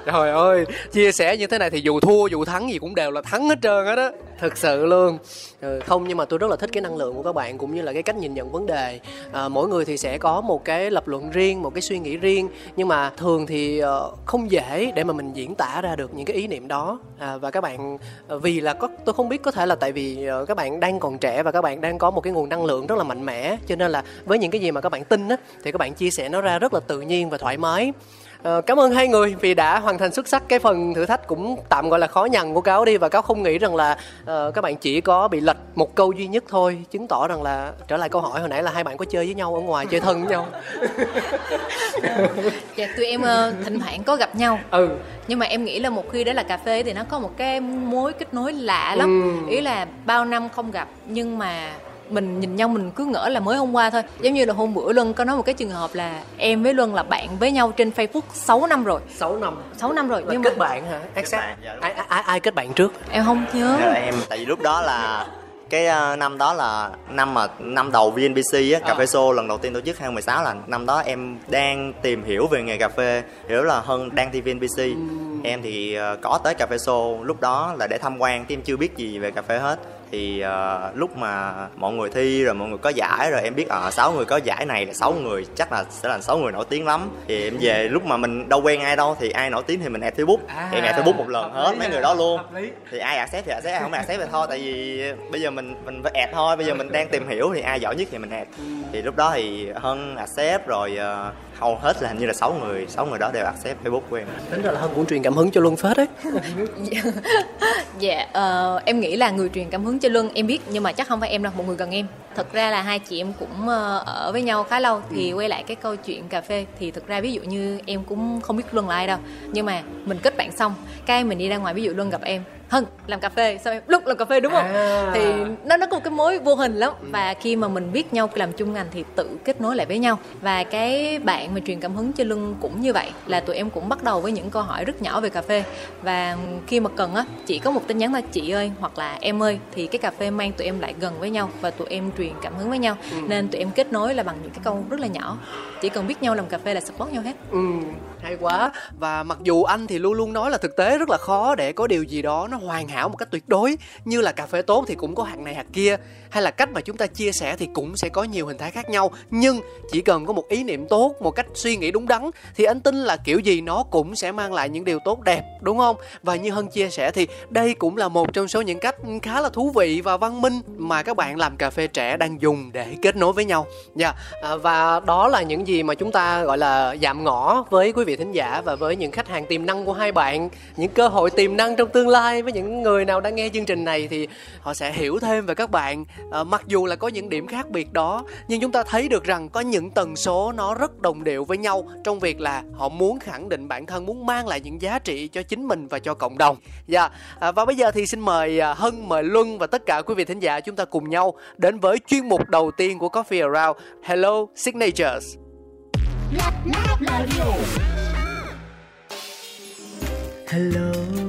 Trời ơi chia sẻ như thế này thì dù thua dù thắng gì cũng đều là thắng hết trơn á đó thực sự luôn. Ừ, không nhưng mà tôi rất là thích cái năng lượng của các bạn cũng như là cái cách nhìn nhận vấn đề. À, mỗi người thì sẽ có một cái lập luận riêng một cái suy nghĩ riêng nhưng mà thường thì uh, không dễ để mà mình diễn tả ra được những cái ý niệm đó. À, và các bạn ờ, vì là có tôi không biết có thể là tại vì uh, các bạn đang còn trẻ và các bạn đang có một cái nguồn năng lượng rất là mạnh mẽ cho nên là với những cái gì mà các bạn tin á thì các bạn chia sẻ nó ra rất là tự nhiên và thoải mái. Ờ, cảm ơn hai người vì đã hoàn thành xuất sắc cái phần thử thách. Cũng tạm gọi là khó nhằn của cáo đi và cáo không nghĩ rằng là uh, các bạn chỉ có bị lệch một câu duy nhất thôi chứng tỏ rằng là trở lại câu hỏi hồi nãy là hai bạn có chơi với nhau ở ngoài chơi thân với nhau. Dạ tụi em uh, thỉnh thoảng có gặp nhau. Ừ. Nhưng mà em nghĩ là một khi đó là cà phê thì nó có một cái mối kết nối lạ lắm. Ừ. ý là bao năm không gặp nhưng mà mình nhìn nhau mình cứ ngỡ là mới hôm qua thôi. Giống như là hôm bữa luân có nói một cái trường hợp là em với luân là bạn với nhau trên facebook 6 năm rồi. 6 năm. 6 năm rồi là nhưng kết mà... bạn hả? Kết bạn, dạ, ai, ai ai kết bạn trước? Em không nhớ. Dạ, em tại vì lúc đó là cái uh, năm đó là năm mà năm đầu VNPC á, cà phê show lần đầu tiên tổ chức 2016 là năm đó em đang tìm hiểu về nghề cà phê hiểu là hơn đang thi VNPC ừ. em thì uh, có tới cà phê show lúc đó là để tham quan chứ em chưa biết gì về cà phê hết thì uh, lúc mà mọi người thi rồi mọi người có giải rồi em biết ở uh, sáu người có giải này là sáu người chắc là sẽ là sáu người nổi tiếng lắm. Thì em về lúc mà mình đâu quen ai đâu thì ai nổi tiếng thì mình add facebook. À, thì em add facebook một lần hết mấy người đó luôn. thì ai accept thì accept ai không accept thì thôi tại vì bây giờ mình mình phải add thôi. Bây giờ mình đang tìm hiểu thì ai giỏi nhất thì mình add. Thì lúc đó thì hơn accept rồi uh, hầu hết là hình như là 6 người 6 người đó đều accept facebook của em. Tính ra là hơn cũng truyền cảm hứng cho luân phết đấy dạ uh, em nghĩ là người truyền cảm hứng cho luân em biết nhưng mà chắc không phải em đâu một người gần em. Thật ra là hai chị em cũng uh, ở với nhau khá lâu thì ừ. quay lại cái câu chuyện cà phê. Thì thực ra ví dụ như em cũng không biết luân là ai đâu nhưng mà mình kết bạn xong cái mình đi ra ngoài ví dụ luân gặp em hân làm cà phê. Sao em? Lúc làm cà phê đúng không? À. thì nó nó có một cái mối vô hình lắm. Và khi mà mình biết nhau làm chung ngành thì tự kết nối lại với nhau. Và cái bạn mà truyền cảm hứng cho lưng cũng như vậy là tụi em cũng bắt đầu với những câu hỏi rất nhỏ về cà phê. Và khi mà cần á chỉ có một tin nhắn là chị ơi hoặc là em ơi thì cái cà phê mang tụi em lại gần với nhau và tụi em truyền cảm hứng với nhau. Ừ. nên tụi em kết nối là bằng những cái câu rất là nhỏ. Chỉ cần biết nhau làm cà phê là support nhau hết. Ừ hay quá. Và mặc dù anh thì luôn luôn nói là thực tế rất là khó để có điều gì đó nó hoàn hảo một cách tuyệt đối. Như là cà phê tốt thì cũng có hạt này, hạt kia. Hay là cách mà chúng ta chia sẻ thì cũng sẽ có nhiều hình thái khác nhau. Nhưng chỉ cần có một ý niệm tốt, một cách suy nghĩ đúng đắn, thì anh tin là kiểu gì nó cũng sẽ mang lại những điều tốt đẹp, đúng không? Và như hân chia sẻ thì đây cũng là một trong số những cách khá là thú vị và văn minh mà các bạn làm cà phê trẻ đang dùng để kết nối với nhau. Dạ yeah. và đó là những gì mà chúng ta, gọi là giảm ngõ với quý vị thính giả và với những khách hàng tiềm năng của hai bạn. Những cơ hội tiềm năng trong tương lai với những người nào đang nghe chương trình này thì họ sẽ hiểu thêm về các bạn. À, mặc dù là có những điểm khác biệt đó nhưng chúng ta thấy được rằng có những tần số nó rất đồng điệu với nhau trong việc là họ muốn khẳng định bản thân muốn mang lại những giá trị cho chính mình và cho cộng đồng. Dạ yeah. à, và bây giờ thì xin mời à, hân mời luân và tất cả quý vị thính giả chúng ta cùng nhau đến với chuyên mục đầu tiên của coffee around. Hello signatures. Hello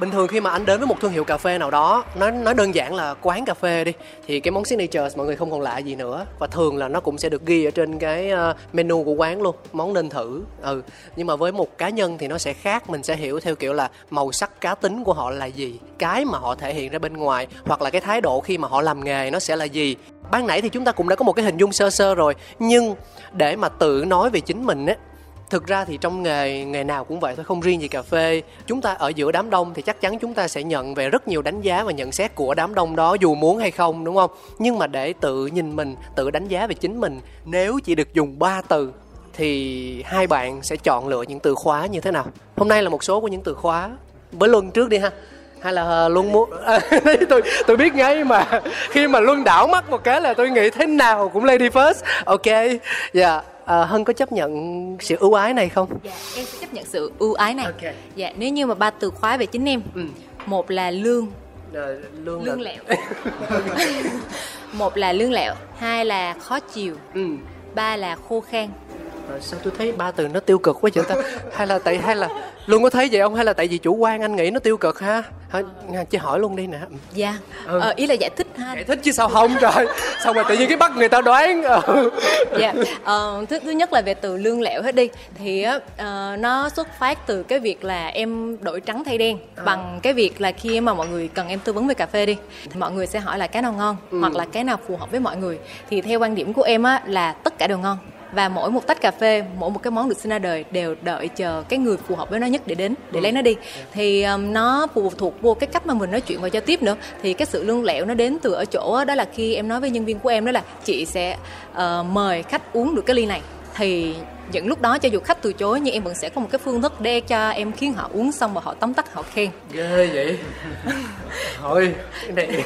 bình thường khi mà anh đến với một thương hiệu cà phê nào đó, nó nói đơn giản là quán cà phê đi, thì cái món signature mọi người không còn lạ gì nữa. Và thường là nó cũng sẽ được ghi ở trên cái ờ, menu của quán luôn, món nên thử ừ. Nhưng mà với một cá nhân thì nó sẽ khác, mình sẽ hiểu theo kiểu là màu sắc cá tính của họ là gì, cái mà họ thể hiện ra bên ngoài, hoặc là cái thái độ khi mà họ làm nghề nó sẽ là gì. Ban nãy thì chúng ta cũng đã có một cái hình dung sơ sơ rồi, nhưng để mà tự nói về chính mình á thực ra thì trong nghề nghề nào cũng vậy thôi, không riêng gì cà phê. Chúng ta ở giữa đám đông thì chắc chắn chúng ta sẽ nhận về rất nhiều đánh giá và nhận xét của đám đông đó, dù muốn hay không, đúng không? Nhưng mà để tự nhìn mình, tự đánh giá về chính mình, nếu chỉ được dùng 3 từ thì hai bạn sẽ chọn lựa những từ khóa như thế nào? Hôm nay là một số của những từ khóa. Với luân trước đi ha. Hay là ờ, luân muốn tôi tôi biết ngay mà. Khi mà luân đảo mắt một cái là tôi nghĩ thế nào cũng lady first. Ok dạ. yeah à, hân có chấp nhận sự ưu ái này không dạ em sẽ chấp nhận sự ưu ái này okay. dạ nếu như mà ba từ khóa về chính em ừ. một là lương à, lương lương là... lẹo một là lương lẹo hai là khó chiều ừ. ba là khô khan sao tôi thấy ba từ nó tiêu cực quá vậy ta? Hay là tại hay là luôn có thấy vậy không? Hay là tại vì chủ quan anh nghĩ nó tiêu cực ha? Chị hỏi luôn đi nè. Dạ. Ừ. ờ, ý là giải thích ha. Giải thích chứ sao không trời? Xong rồi tự nhiên cái bắt người ta đoán. Ừ. dạ. Ờ, thứ thứ nhất là về từ lương lẹo hết đi. Thì uh, nó xuất phát từ cái việc là em đổi trắng thay đen à. bằng cái việc là khi mà mọi người cần em tư vấn về cà phê đi thì mọi người sẽ hỏi là cái nào ngon ừ. hoặc là cái nào phù hợp với mọi người. Thì theo quan điểm của em á là tất cả đều ngon và mỗi một tách cà phê mỗi một cái món được sinh ra đời đều đợi chờ cái người phù hợp với nó nhất để đến để ừ. lấy nó đi. Thì um, nó phụ thuộc vô cái cách mà mình nói chuyện và giao tiếp nữa. Thì cái sự lương lẹo nó đến từ ở chỗ đó là khi em nói với nhân viên của em đó là chị sẽ uh, mời khách uống được cái ly này. Thì những lúc đó cho dù khách từ chối nhưng em vẫn sẽ có một cái phương thức để cho em khiến họ uống xong và họ tóm tắt họ khen. Ghê vậy? Thôi cái này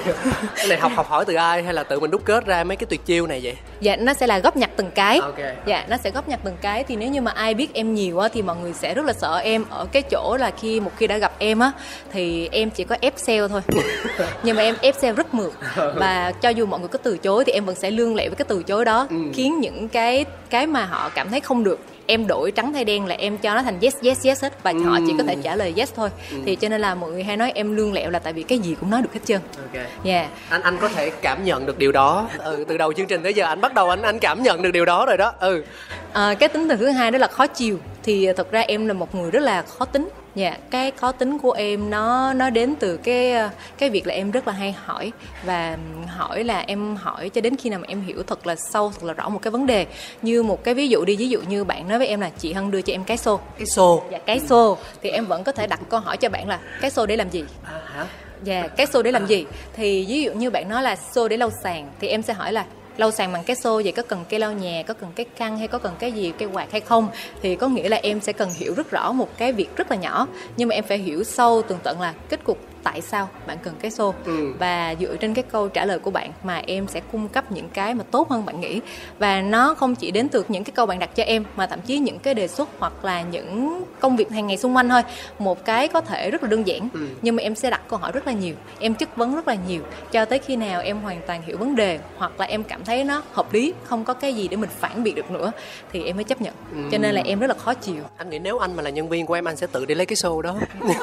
cái này học học hỏi từ ai hay là tự mình đúc kết ra mấy cái tuyệt chiêu này vậy? Dạ nó sẽ là góp nhặt từng cái. Ok. dạ nó sẽ góp nhặt từng cái. Thì nếu như mà ai biết em nhiều á thì mọi người sẽ rất là sợ em. Ở cái chỗ là khi một khi đã gặp em á thì em chỉ có ép sale thôi. Nhưng mà em ép sale rất mượt. Và cho dù mọi người có từ chối thì em vẫn sẽ lương lẹ với cái từ chối đó khiến những cái cái mà họ cảm thấy không được em đổi trắng thay đen là em cho nó thành yes yes yes hết. Và họ chỉ có thể trả lời yes thôi. Thì cho nên là mọi người hay nói em lương lẹo là tại vì cái gì cũng nói được hết trơn. Ok. Dạ anh anh có thể cảm nhận được điều đó. Ừ, từ đầu chương trình tới giờ anh bắt đầu anh anh cảm nhận được điều đó rồi đó. Ừ. À, cái tính từ thứ hai đó là khó chiều. Thì thật ra em là một người rất là khó tính dạ cái khó tính của em nó nó đến từ cái cái việc là em rất là hay hỏi và hỏi là em hỏi cho đến khi nào mà em hiểu thật là sâu thật là rõ một cái vấn đề. Như một cái ví dụ đi ví dụ như bạn nói với em là chị hân đưa cho em cái xô. Cái xô? Dạ cái xô. Thì em vẫn có thể đặt câu hỏi cho bạn là cái xô để làm gì? À, hả? Dạ, cái xô để làm gì? Thì ví dụ như bạn nói là xô để lau sàn. Thì em sẽ hỏi là lau sàn bằng cái xô vậy có cần cây lau nhà, có cần cái khăn hay có cần cái gì, cái quạt hay không? Thì có nghĩa là em sẽ cần hiểu rất rõ một cái việc rất là nhỏ nhưng mà em phải hiểu sâu tường tận là kết cục tại sao bạn cần cái xô Ừ. và dựa trên cái câu trả lời của bạn mà em sẽ cung cấp những cái mà tốt hơn bạn nghĩ và nó không chỉ đến từ những cái câu bạn đặt cho em mà thậm chí những cái đề xuất hoặc là những công việc hàng ngày xung quanh thôi một cái có thể rất là đơn giản Ừ. nhưng mà em sẽ đặt câu hỏi rất là nhiều em chất vấn rất là nhiều cho tới khi nào em hoàn toàn hiểu vấn đề hoặc là em cảm thấy nó hợp lý không có cái gì để mình phản biện được nữa thì em mới chấp nhận Ừ. cho nên là em rất là khó chịu anh nghĩ nếu anh mà là nhân viên của em anh sẽ tự đi lấy cái xô đó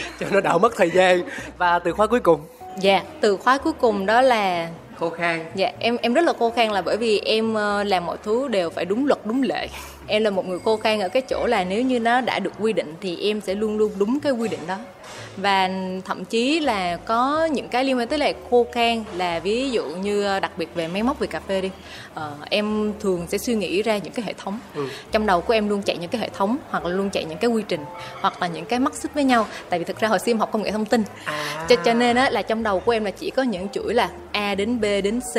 cho nó đỡ mất thời gian và từ khóa cuối cùng dạ từ khóa cuối cùng đó là khô khan Dạ, em em rất là khô khan là bởi vì em ờ, làm mọi thứ đều phải đúng luật đúng lệ. Em là một người khô khan ở cái chỗ là nếu như nó đã được quy định thì em sẽ luôn luôn đúng cái quy định đó. Và thậm chí là có những cái liên quan tới là khô khan là ví dụ như ờ, đặc biệt về máy móc về cà phê đi. Ờ, em thường sẽ suy nghĩ ra những cái hệ thống. Trong đầu của em luôn chạy những cái hệ thống hoặc là luôn chạy những cái quy trình hoặc là những cái mắc xích với nhau. Tại vì thực ra hồi xưa em học công nghệ thông tin. À. Cho cho nên á là trong đầu của em là chỉ có những chuỗi là A đến B đến C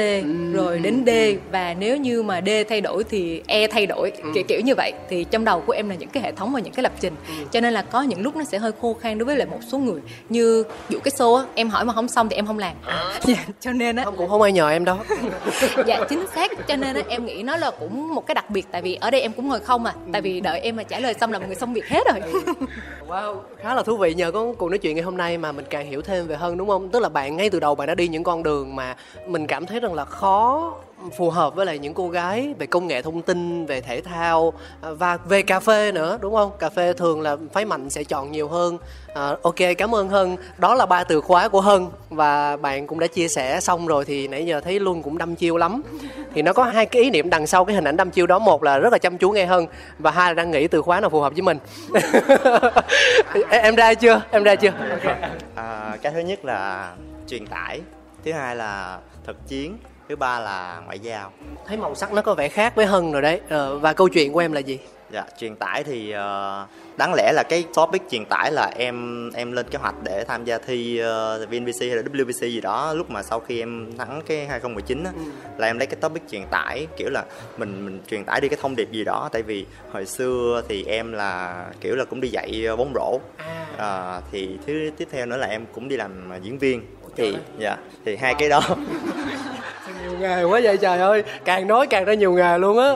rồi đến D và nếu như mà D thay đổi thì E thay đổi kiểu kiểu như vậy thì trong đầu của em là những cái hệ thống và những cái lập trình cho nên là có những lúc nó sẽ hơi khô khan đối với lại một số người như dụ cái xô á em hỏi mà không xong thì em không làm. Dạ, cho nên á. Không cũng không ai nhờ em đâu dạ chính xác cho nên á em nghĩ nó là cũng một cái đặc biệt tại vì ở đây em cũng ngồi không à tại vì đợi em mà trả lời xong là mọi người xong việc hết rồi. Wow, khá là thú vị nhờ có cuộc nói chuyện ngày hôm nay mà mình càng hiểu thêm về hơn đúng không? Tức là bạn ngay từ đầu bạn đã đi những con đường mà mình cảm thấy rằng là khó phù hợp với lại những cô gái về công nghệ thông tin, về thể thao à, và về cà phê nữa đúng không? Cà phê thường là phái mạnh sẽ chọn nhiều hơn. À, ok, cảm ơn Hân. Đó là ba từ khóa của Hân và bạn cũng đã chia sẻ xong rồi thì nãy giờ thấy luôn cũng đâm chiêu lắm. Thì nó có hai cái ý niệm đằng sau cái hình ảnh đâm chiêu đó, một là rất là chăm chú nghe Hân và hai là đang nghĩ từ khóa nào phù hợp với mình. em, ra chưa? Em ra chưa? à, cái thứ nhất là truyền tải thứ hai là thực chiến thứ ba là ngoại giao. Thấy màu sắc nó có vẻ khác với Hân rồi đấy. Ờ, và câu chuyện của em là gì? dạ truyền tải thì ờ, đáng lẽ là cái topic truyền tải là em em lên kế hoạch để tham gia thi uh, VNPC hay là WPC gì đó lúc mà sau khi em thắng cái 2019 á, là em lấy cái topic truyền tải kiểu là mình mình truyền tải đi cái thông điệp gì đó. Tại vì hồi xưa thì em là kiểu là cũng đi dạy ờ, bóng rổ. Ờ, thì thứ tiếp theo nữa là em cũng đi làm ờ, diễn viên. Thì dạ thì hai cái đó nghề quá vậy trời ơi. Càng nói càng ra nhiều nghề luôn á.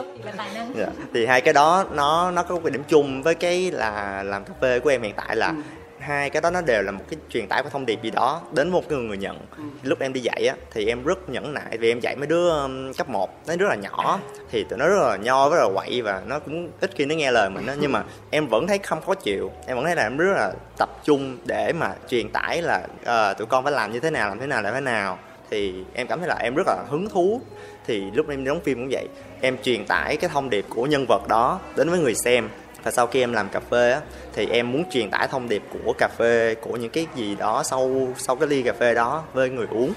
Dạ. thì hai cái đó nó nó có cái điểm chung với cái là làm cà phê của em hiện tại là hai cái đó nó đều là một cái truyền tải của thông điệp gì đó đến một người người nhận. Lúc em đi dạy á thì em rất nhẫn nại vì em dạy mấy đứa um, cấp 1 nó rất là nhỏ. Thì tụi nó rất là nho rất là quậy và nó cũng ít khi nó nghe lời mình á. Nhưng mà em vẫn thấy không khó chịu. Em vẫn thấy là em rất là tập trung để mà truyền tải là ờ, tụi con phải làm như thế nào làm thế nào làm thế nào thì em cảm thấy là em rất là hứng thú. Thì lúc em đóng phim cũng vậy, em truyền tải cái thông điệp của nhân vật đó đến với người xem và sau khi em làm cà phê á thì em muốn truyền tải thông điệp của cà phê của những cái gì đó sau sau cái ly cà phê đó với người uống.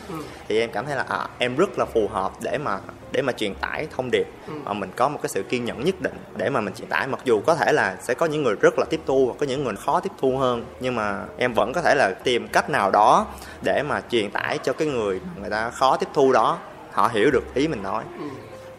Thì em cảm thấy là à, em rất là phù hợp để mà để mà truyền tải thông điệp. Mà mình có một cái sự kiên nhẫn nhất định để mà mình truyền tải. Mặc dù có thể là sẽ có những người rất là tiếp thu và có những người khó tiếp thu hơn nhưng mà em vẫn có thể là tìm cách nào đó để mà truyền tải cho cái người người ta khó tiếp thu đó. Họ hiểu được ý mình nói.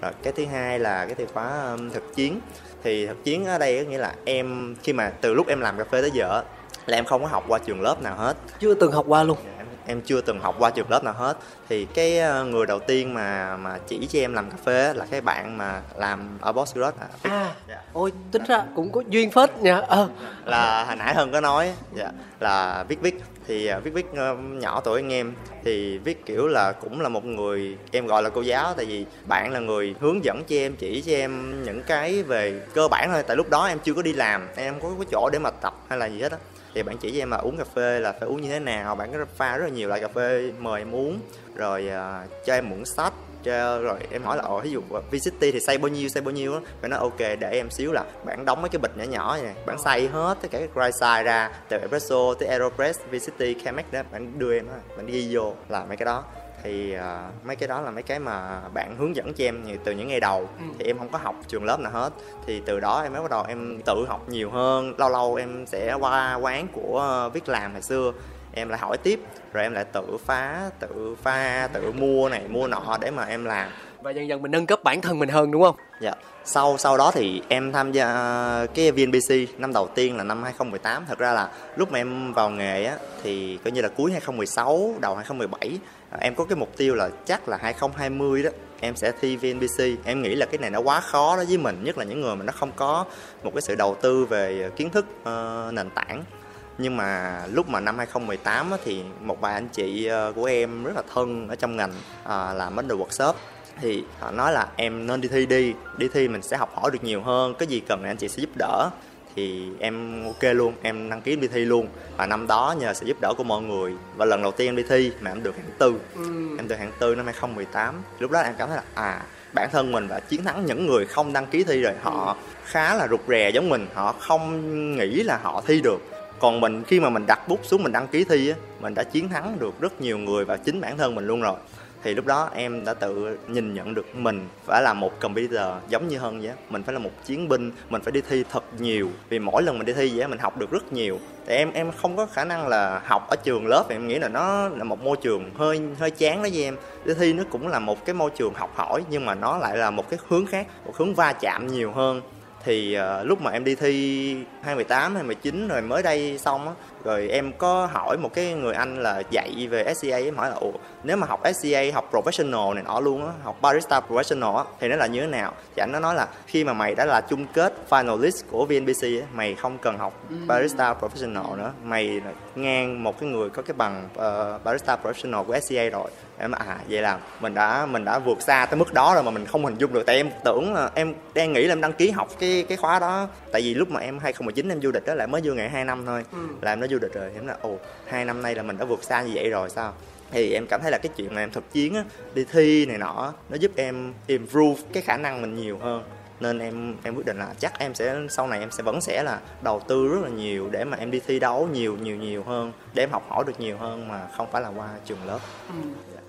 Rồi cái thứ hai là cái từ khóa um, thực chiến thì thực chiến ở đây có nghĩa là em, khi mà từ lúc em làm cà phê tới giờ là em không có học qua trường lớp nào hết. Chưa từng học qua luôn em chưa từng học qua trường lớp nào hết. Thì cái ờ, người đầu tiên mà mà chỉ cho em làm cà phê là cái bạn mà làm ở Boss Garage à, à Dạ. ôi tính ra cũng có duyên phết nha. Ờ. Là hồi nãy hơn có nói dạ, là viết viết thì viết viết ờ, nhỏ tuổi anh em. Thì viết kiểu là cũng là một người em gọi là cô giáo tại vì bạn là người hướng dẫn cho em chỉ cho em những cái về cơ bản thôi. Tại lúc đó em chưa có đi làm em không có có chỗ để mà tập hay là gì hết á thì bạn chỉ cho em là uống cà phê là phải uống như thế nào bạn có pha rất là nhiều loại cà phê mời em uống. Rồi uh, cho em mượn sách cho rồi em hỏi là ồ ví dụ à, VCT thì xây bao nhiêu xây bao nhiêu á? Phải nói ok để em xíu là bạn đóng mấy cái bịch nhỏ nhỏ này bạn xay hết tất cả các dry size ra từ espresso tới aeropress VCT Chemex đó bạn đưa em đó bạn ghi vô là mấy cái đó thì à, mấy cái đó là mấy cái mà bạn hướng dẫn cho em từ những ngày đầu. Thì em không có học trường lớp nào hết. Thì từ đó em mới bắt đầu em tự học nhiều hơn. Lâu lâu em sẽ qua quán của viết làm hồi xưa. Em lại hỏi tiếp rồi em lại tự phá tự pha tự mua này mua nọ để mà em làm. Và dần dần mình nâng cấp bản thân mình hơn đúng không? Dạ. Sau sau đó thì em tham gia cái VNPC năm đầu tiên là năm 2018. Thật ra là lúc mà em vào nghề á thì coi như là cuối 2016, đầu 2017 ờ, À, em có cái mục tiêu là chắc là 2020 đó em sẽ thi VNPC. Em nghĩ là cái này nó quá khó đối với mình, nhất là những người mà nó không có một cái sự đầu tư về ờ, kiến thức uh, nền tảng. Nhưng mà lúc mà năm 2018 á, thì một vài anh chị ờ, của em rất là thân ở trong ngành à, làm bánh đồ workshop. Thì họ nói là em nên đi thi đi đi thi mình sẽ học hỏi được nhiều hơn cái gì cần thì anh chị sẽ giúp đỡ thì em ok luôn em đăng ký đi thi luôn. Và năm đó nhờ sự giúp đỡ của mọi người. Và lần đầu tiên em đi thi mà em được hạng tư. Em được hạng tư năm 2018 lúc đó em cảm thấy là à bản thân mình đã chiến thắng những người không đăng ký thi rồi họ khá là rụt rè giống mình. Họ không nghĩ là họ thi được. Còn mình khi mà mình đặt bút xuống mình đăng ký thi á mình đã chiến thắng được rất nhiều người và chính bản thân mình luôn rồi thì lúc đó em đã tự nhìn nhận được mình phải là một computer giống như hơn vậy mình phải là một chiến binh mình phải đi thi thật nhiều. Vì mỗi lần mình đi thi vậy mình học được rất nhiều. Thì em em không có khả năng là học ở trường lớp. Em nghĩ là nó là một môi trường hơi hơi chán đó với em. Đi thi nó cũng là một cái môi trường học hỏi nhưng mà nó lại là một cái hướng khác một hướng va chạm nhiều hơn. Thì uh, lúc mà em đi thi 2018 2019 rồi mới đây xong á rồi em có hỏi một cái người anh là dạy về SCA em hỏi là ủa nếu mà học SCA học professional này nọ luôn á học barista professional á thì nó là như thế nào? Thì anh nó nói là khi mà mày đã là chung kết finalist của VNPC á mày không cần học barista professional nữa. Mày ngang một cái người có cái bằng ờ, barista professional của SCA rồi. Em à vậy là mình đã mình đã vượt xa tới mức đó rồi mà mình không hình dung được. Tại em tưởng là em đang nghĩ là em đăng ký học cái cái khóa đó tại vì lúc mà em 2019 em du lịch đó là mới vô ngày 2 năm thôi. Là em đã du lịch rồi. Em là ồ, hai năm nay là mình đã vượt xa như vậy rồi, sao? Thì em cảm thấy là cái chuyện mà em thực chiến á, đi thi này nọ nó giúp em improve cái khả năng mình nhiều hơn. Nên em em quyết định là chắc em sẽ, sau này em sẽ vẫn sẽ là đầu tư rất là nhiều để mà em đi thi đấu nhiều nhiều nhiều hơn, để em học hỏi được nhiều hơn mà không phải là qua trường lớp. Ừ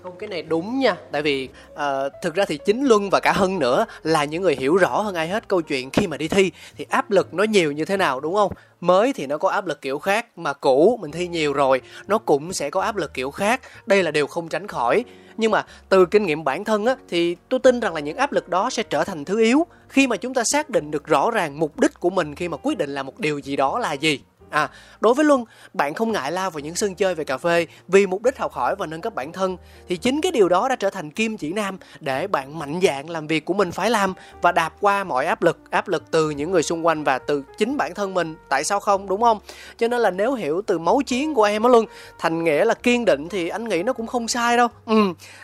không cái này đúng nha. Tại vì uh, thực ra thì chính luân và cả hân nữa là những người hiểu rõ hơn ai hết câu chuyện khi mà đi thi. Thì áp lực nó nhiều như thế nào đúng không? Mới thì nó có áp lực kiểu khác mà cũ mình thi nhiều rồi nó cũng sẽ có áp lực kiểu khác. Đây là điều không tránh khỏi. Nhưng mà từ kinh nghiệm bản thân á thì tôi tin rằng là những áp lực đó sẽ trở thành thứ yếu khi mà chúng ta xác định được rõ ràng mục đích của mình khi mà quyết định làm một điều gì đó là gì. À, đối với Luân, bạn không ngại lao vào những sân chơi về cà phê vì mục đích học hỏi và nâng cấp bản thân thì chính cái điều đó đã trở thành kim chỉ nam để bạn mạnh dạn làm việc của mình phải làm và đạp qua mọi áp lực, áp lực từ những người xung quanh và từ chính bản thân mình. Tại sao không, đúng không? Cho nên là nếu hiểu từ máu chiến của em á Luân thành nghĩa là kiên định thì anh nghĩ nó cũng không sai đâu. Ừ.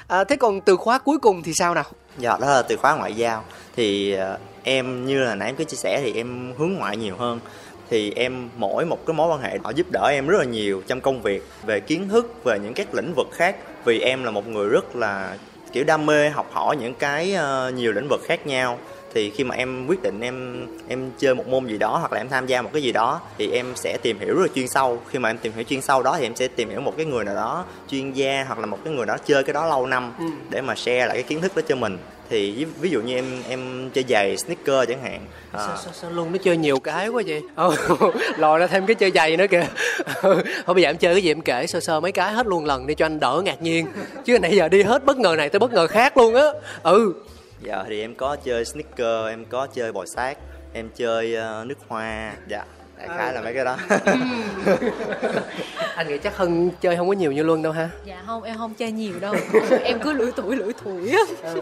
À, thế còn từ khóa cuối cùng thì sao nào? Dạ đó là từ khóa ngoại giao thì à, em như là nãy em cứ chia sẻ thì em hướng ngoại nhiều hơn thì em mỗi một cái mối quan hệ, họ giúp đỡ em rất là nhiều trong công việc, về kiến thức, về những các lĩnh vực khác. Vì em là một người rất là, kiểu, đam mê học hỏi những cái ờ, nhiều lĩnh vực khác nhau thì khi mà em quyết định em em chơi một môn gì đó hoặc là em tham gia một cái gì đó thì em sẽ tìm hiểu rất là chuyên sâu khi mà em tìm hiểu chuyên sâu đó thì em sẽ tìm hiểu một cái người nào đó chuyên gia hoặc là một cái người đó chơi cái đó lâu năm để mà share lại cái kiến thức đó cho mình thì ví, dụ như em em chơi giày sneaker chẳng hạn à, Sao, sao, sao Luân nó chơi nhiều cái quá vậy? Ờ, lòi ra thêm cái chơi giày nữa kìa. Ừ, Thôi bây giờ em chơi cái gì em kể sơ sơ mấy cái hết luôn lần đi cho anh đỡ ngạc nhiên. Chứ nãy giờ đi hết bất ngờ này tới bất ngờ khác luôn á. Ừ. dạ thì em có chơi sneaker em có chơi bò sát em chơi uh, nước hoa. Dạ đại khái là mấy cái đó. Anh nghĩ chắc hân chơi không có nhiều như luân đâu ha? Dạ không em không chơi nhiều đâu. Em cứ lưỡi tuổi lưỡi tuổi á.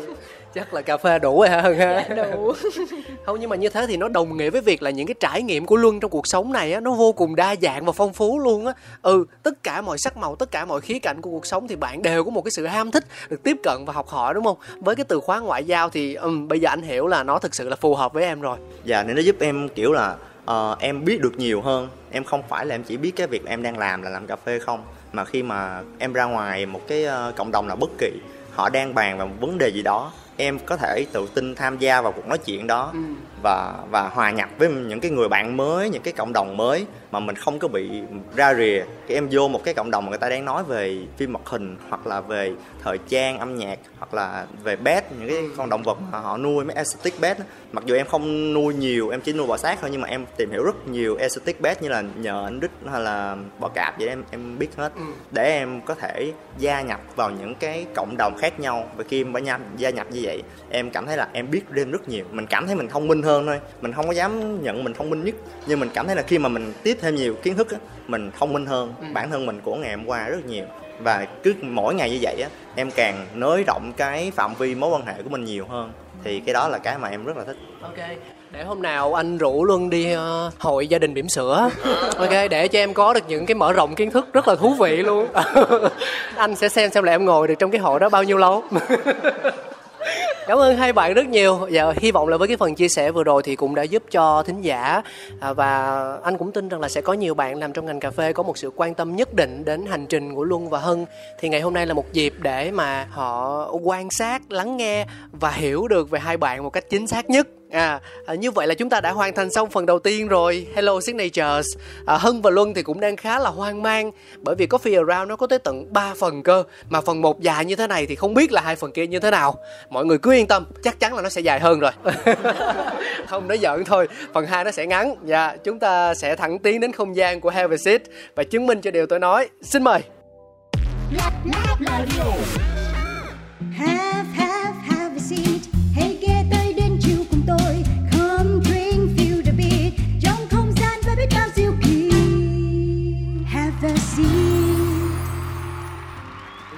Chắc là cà phê đủ rồi hả? Hân ha dạ, đủ. Không nhưng mà như thế thì nó đồng nghĩa với việc là những cái trải nghiệm của luân trong cuộc sống này á nó vô cùng đa dạng và phong phú luôn á. Ừ tất cả mọi sắc màu tất cả mọi khía cạnh của cuộc sống thì bạn đều có một cái sự ham thích được tiếp cận và học hỏi đúng không? Với cái từ khóa ngoại giao thì um, bây giờ anh hiểu là nó thực sự là phù hợp với em rồi. Dạ nên nó giúp em kiểu là uh, em biết được nhiều hơn. Em không phải là em chỉ biết cái việc em đang làm là làm cà phê không. Mà khi mà em ra ngoài một cái uh, cộng đồng nào bất kỳ họ đang bàn về một vấn đề gì đó em có thể tự tin tham gia vào cuộc nói chuyện đó ừ và và hòa nhập với những cái người bạn mới những cái cộng đồng mới mà mình không có bị ra rìa. Cái em vô một cái cộng đồng mà người ta đang nói về phim hoạt hình hoặc là về thời trang âm nhạc hoặc là về pet những cái con động vật mà họ nuôi mấy aesthetic pet mặc dù em không nuôi nhiều em chỉ nuôi bò sát thôi nhưng mà em tìm hiểu rất nhiều aesthetic pet như là nhờ anh đức hay là bò cạp vậy em em biết hết. Ừ. để em có thể gia nhập vào những cái cộng đồng khác nhau. Và khi em gia nhập như vậy em cảm thấy là em biết thêm rất nhiều. Mình cảm thấy mình thông minh hơn thôi. Mình không có dám nhận mình thông minh nhất nhưng mình cảm thấy là khi mà mình tiếp thêm nhiều kiến thức á, mình thông minh hơn ừ. bản thân mình của ngày hôm qua rất nhiều. Và cứ mỗi ngày như vậy á em càng nới rộng cái phạm vi mối quan hệ của mình nhiều hơn. Thì cái đó là cái mà em rất là thích. Ok để hôm nào anh rủ luân đi uh, hội gia đình bỉm sữa. Ok để cho em có được những cái mở rộng kiến thức rất là thú vị luôn. Anh sẽ xem xem là em ngồi được trong cái hội đó bao nhiêu lâu cảm ơn hai bạn rất nhiều. Dạ hy vọng là với cái phần chia sẻ vừa rồi thì cũng đã giúp cho thính giả à, và anh cũng tin rằng là sẽ có nhiều bạn làm trong ngành cà phê có một sự quan tâm nhất định đến hành trình của luân và hân. Thì ngày hôm nay là một dịp để mà họ quan sát lắng nghe và hiểu được về hai bạn một cách chính xác nhất. À, à, như vậy là chúng ta đã hoàn thành xong phần đầu tiên rồi. Hello Signatures. À, Hân và Luân thì cũng đang khá là hoang mang Bởi vì Coffee Around nó có tới tận 3 phần cơ Mà phần một dài như thế này thì không biết là hai phần kia như thế nào. Mọi người cứ yên tâm Chắc chắn là nó sẽ dài hơn rồi. Không nói giỡn thôi. Phần 2 nó sẽ ngắn. Dạ chúng ta sẽ thẳng tiến đến không gian của Have a Seat Và chứng minh cho điều tôi nói. Xin mời. Have, have,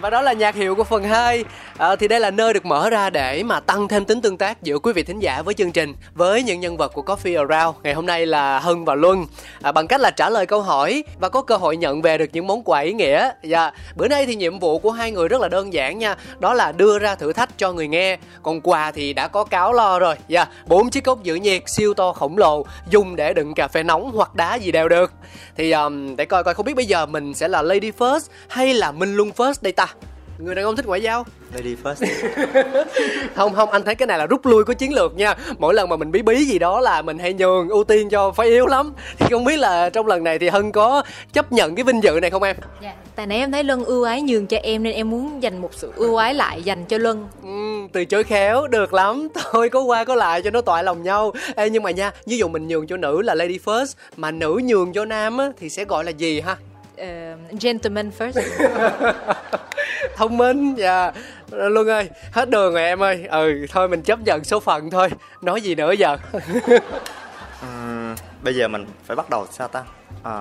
Và đó là nhạc hiệu của phần 2 à, ờ, thì đây là nơi được mở ra để mà tăng thêm tính tương tác giữa quý vị thính giả với chương trình với những nhân vật của Coffee Around. Ngày hôm nay là Hân và Luân. À, bằng cách là trả lời câu hỏi và có cơ hội nhận về được những món quà ý nghĩa. Và bữa nay thì nhiệm vụ của hai người rất là đơn giản nha. Đó là đưa ra thử thách cho người nghe. Còn quà thì đã có cáo lo rồi. Dạ bốn chiếc cốc giữ nhiệt siêu to khổng lồ dùng để đựng cà phê nóng hoặc đá gì đều được. Thì um, để coi coi không biết bây giờ mình sẽ là lady first hay là minh luân first đây ta? Người đàn ông thích ngoại giao. Lady first. Không không anh thấy cái này là rút lui của chiến lược nha. Mỗi lần mà mình bí bí gì đó là mình hay nhường ưu tiên cho phái yếu lắm. Thì không biết là trong lần này thì hân có chấp nhận cái vinh dự này không em? Dạ tại nãy em thấy luân ưu ái nhường cho em nên em muốn dành một sự ưu ái lại dành cho luân. Ừ, từ chối khéo được lắm. Thôi có qua có lại cho nó toại lòng nhau. Ê, nhưng mà nha ví dụ mình nhường cho nữ là lady first mà nữ nhường cho nam á, thì sẽ gọi là gì ha uh, gentleman first. Thông minh dạ. Luân ơi hết đường rồi em ơi. Ừ thôi mình chấp nhận số phận thôi. Nói gì nữa giờ? Uhm, bây giờ mình phải bắt đầu sao ta? À,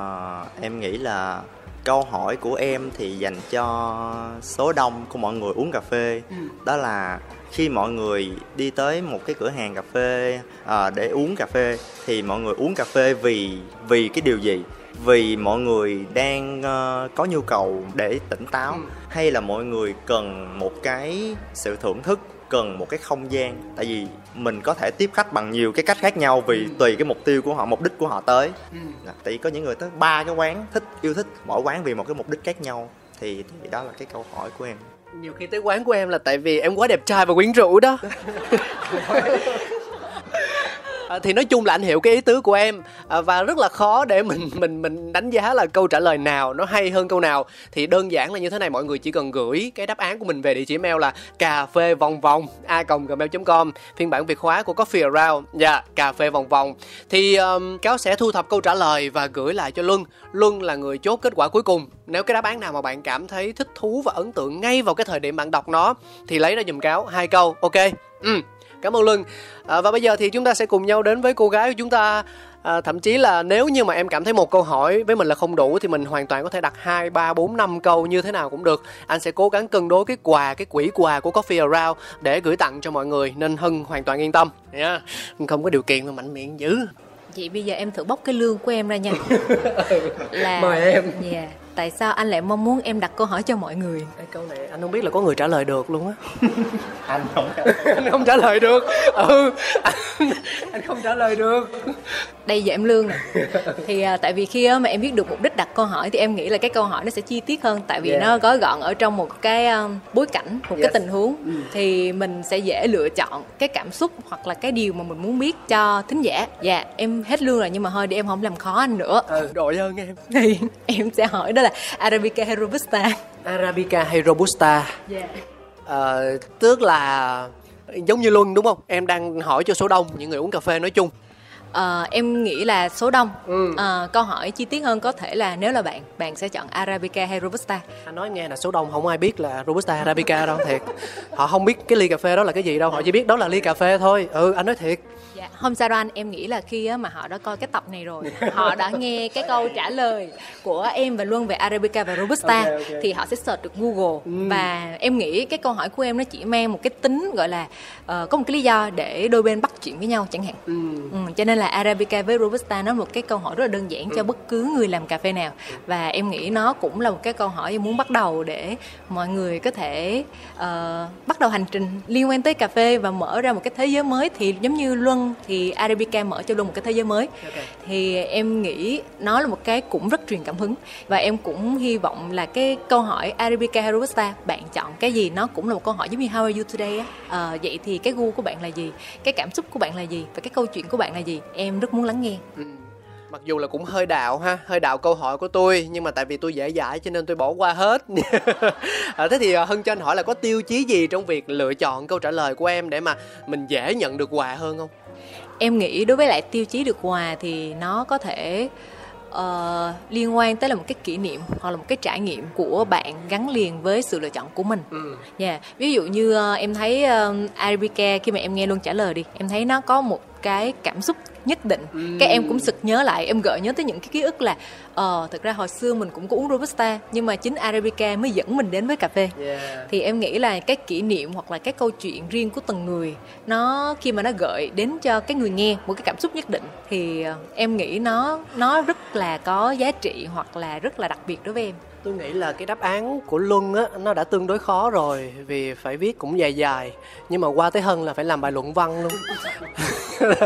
em nghĩ là câu hỏi của em thì dành cho số đông của mọi người uống cà phê. Ừ. đó là khi mọi người đi tới một cái cửa hàng cà phê à, để uống cà phê thì mọi người uống cà phê vì vì cái điều gì vì mọi người đang uh, có nhu cầu để tỉnh táo ừ. hay là mọi người cần một cái sự thưởng thức cần một cái không gian tại vì mình có thể tiếp khách bằng nhiều cái cách khác nhau vì ừ. tùy cái mục tiêu của họ mục đích của họ tới ừ. tại vì có những người tới ba cái quán thích yêu thích mỗi quán vì một cái mục đích khác nhau thì, thì đó là cái câu hỏi của em nhiều khi tới quán của em là tại vì em quá đẹp trai và quyến rũ đó à, thì nói chung là anh hiểu cái ý tứ của em. À, và rất là khó để mình mình mình đánh giá là câu trả lời nào nó hay hơn câu nào. Thì đơn giản là như thế này mọi người chỉ cần gửi cái đáp án của mình về địa chỉ mail là cà phê vòng vòng a gmail.com phiên bản việt khóa của coffee around. Dạ yeah, cà phê vòng vòng. Thì um, cáo sẽ thu thập câu trả lời và gửi lại cho luân. Luân là người chốt kết quả cuối cùng. Nếu cái đáp án nào mà bạn cảm thấy thích thú và ấn tượng ngay vào cái thời điểm bạn đọc nó thì lấy ra dùm cáo hai câu ok? Ừ cảm ơn luân à, và bây giờ thì chúng ta sẽ cùng nhau đến với cô gái của chúng ta. À, thậm chí là nếu như mà em cảm thấy một câu hỏi với mình là không đủ thì mình hoàn toàn có thể đặt hai ba bốn năm câu như thế nào cũng được. Anh sẽ cố gắng cân đối cái quà cái quỹ quà của coffee around để gửi tặng cho mọi người. Nên hân hoàn toàn yên tâm. Nha. Yeah. không có điều kiện mà mạnh miệng dữ. Vậy bây giờ em thử bóc cái lương của em ra nha. Là mời em. Yeah. Dạ tại sao anh lại mong muốn em đặt câu hỏi cho mọi người? Cái câu này anh không biết là có người trả lời được luôn á. Anh không anh không trả lời được. Ừ anh, anh không trả lời được. Đây giờ em lương nè. Thì à, tại vì khi mà em biết được mục đích đặt câu hỏi thì em nghĩ là cái câu hỏi nó sẽ chi tiết hơn. Tại vì yeah. nó gói gọn ở trong một cái um, bối cảnh một yes. cái tình huống. Ừ. thì mình sẽ dễ lựa chọn cái cảm xúc hoặc là cái điều mà mình muốn biết cho thính giả. Dạ em hết lương rồi nhưng mà thôi để em không làm khó anh nữa. Ừ đội hơn em. Thì em sẽ hỏi đó là Arabica hay Robusta. Arabica hay Robusta. Yeah. à, tức là giống như Luân đúng không? Em đang hỏi cho số đông những người uống cà phê nói chung. Uh, em nghĩ là số đông. Ừ. uh, câu hỏi chi tiết hơn có thể là nếu là bạn bạn sẽ chọn arabica hay robusta? Anh nói nghe là số đông không ai biết là robusta arabica đâu thiệt. Họ không biết cái ly cà phê đó là cái gì đâu họ chỉ biết đó là ly cà phê thôi. Ừ anh nói thiệt hôm anh em nghĩ là khi mà họ đã coi cái tập này rồi họ đã nghe cái câu trả lời của em và luân về arabica và robusta okay, okay. thì họ sẽ search được google ừ. và em nghĩ cái câu hỏi của em nó chỉ mang một cái tính gọi là uh, có một cái lý do để đôi bên bắt chuyện với nhau chẳng hạn ừ. Ừ, cho nên là arabica với robusta nó một cái câu hỏi rất là đơn giản ừ. cho bất cứ người làm cà phê nào và em nghĩ nó cũng là một cái câu hỏi em muốn bắt đầu để mọi người có thể uh, bắt đầu hành trình liên quan tới cà phê và mở ra một cái thế giới mới thì giống như luân thì Arabica mở cho luôn một cái thế giới mới. Okay. thì em nghĩ nó là một cái cũng rất truyền cảm hứng. Và em cũng hy vọng là cái câu hỏi Arabica hay Robusta bạn chọn cái gì? Nó cũng là một câu hỏi giống như How are you today á? À, vậy thì cái gu của bạn là gì? Cái cảm xúc của bạn là gì? Và cái câu chuyện của bạn là gì? Em rất muốn lắng nghe. Ừ. Mặc dù là cũng hơi đạo ha hơi đạo câu hỏi của tôi nhưng mà tại vì tôi dễ dãi cho nên tôi bỏ qua hết. À, thế thì à, hân cho anh hỏi là có tiêu chí gì trong việc lựa chọn câu trả lời của em để mà mình dễ nhận được quà hơn không em nghĩ đối với lại tiêu chí được quà thì nó có thể uh, liên quan tới là một cái kỷ niệm hoặc là một cái trải nghiệm của bạn gắn liền với sự lựa chọn của mình. Ừ. Yeah. Ví dụ như uh, em thấy uh, Arabica khi mà em nghe luôn trả lời đi, em thấy nó có một cái cảm xúc nhất định ừ. các em cũng sực nhớ lại em gợi nhớ tới những cái ký ức là ờ thực ra hồi xưa mình cũng có uống robusta nhưng mà chính arabica mới dẫn mình đến với cà phê yeah. thì em nghĩ là cái kỷ niệm hoặc là cái câu chuyện riêng của từng người nó khi mà nó gợi đến cho cái người nghe một cái cảm xúc nhất định thì ờ, em nghĩ nó nó rất là có giá trị hoặc là rất là đặc biệt đối với em tôi nghĩ là cái đáp án của luân á nó đã tương đối khó rồi vì phải viết cũng dài dài. Nhưng mà qua tới hân là phải làm bài luận văn luôn.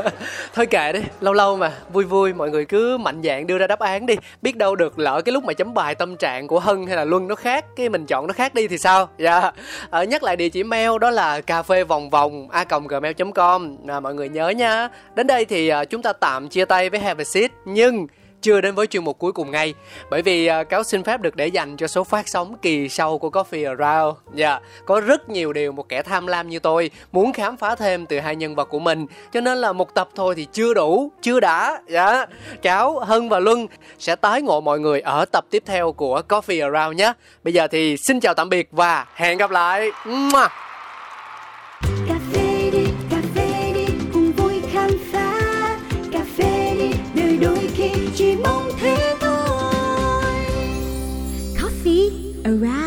Thôi kệ đi lâu lâu mà vui vui mọi người cứ mạnh dạn đưa ra đáp án đi. Biết đâu được lỡ cái lúc mà chấm bài tâm trạng của hân hay là luân nó khác cái mình chọn nó khác đi thì sao? Dạ. Yeah. à, nhắc lại địa chỉ mail đó là cà phê vòng vòng a gmail com. À, mọi người nhớ nha. Đến đây thì ờ, chúng ta tạm chia tay với have a seat nhưng chưa đến với chuyên mục cuối cùng ngay bởi vì uh, cáo xin phép được để dành cho số phát sóng kỳ sau của Coffee Around. Dạ, yeah. có rất nhiều điều một kẻ tham lam như tôi muốn khám phá thêm từ hai nhân vật của mình. Cho nên là một tập thôi thì chưa đủ, chưa đã. Dạ. Yeah. Cáo, Hân và Luân sẽ tái ngộ mọi người ở tập tiếp theo của Coffee Around nhé. Bây giờ thì xin chào tạm biệt và hẹn gặp lại. Mua. Around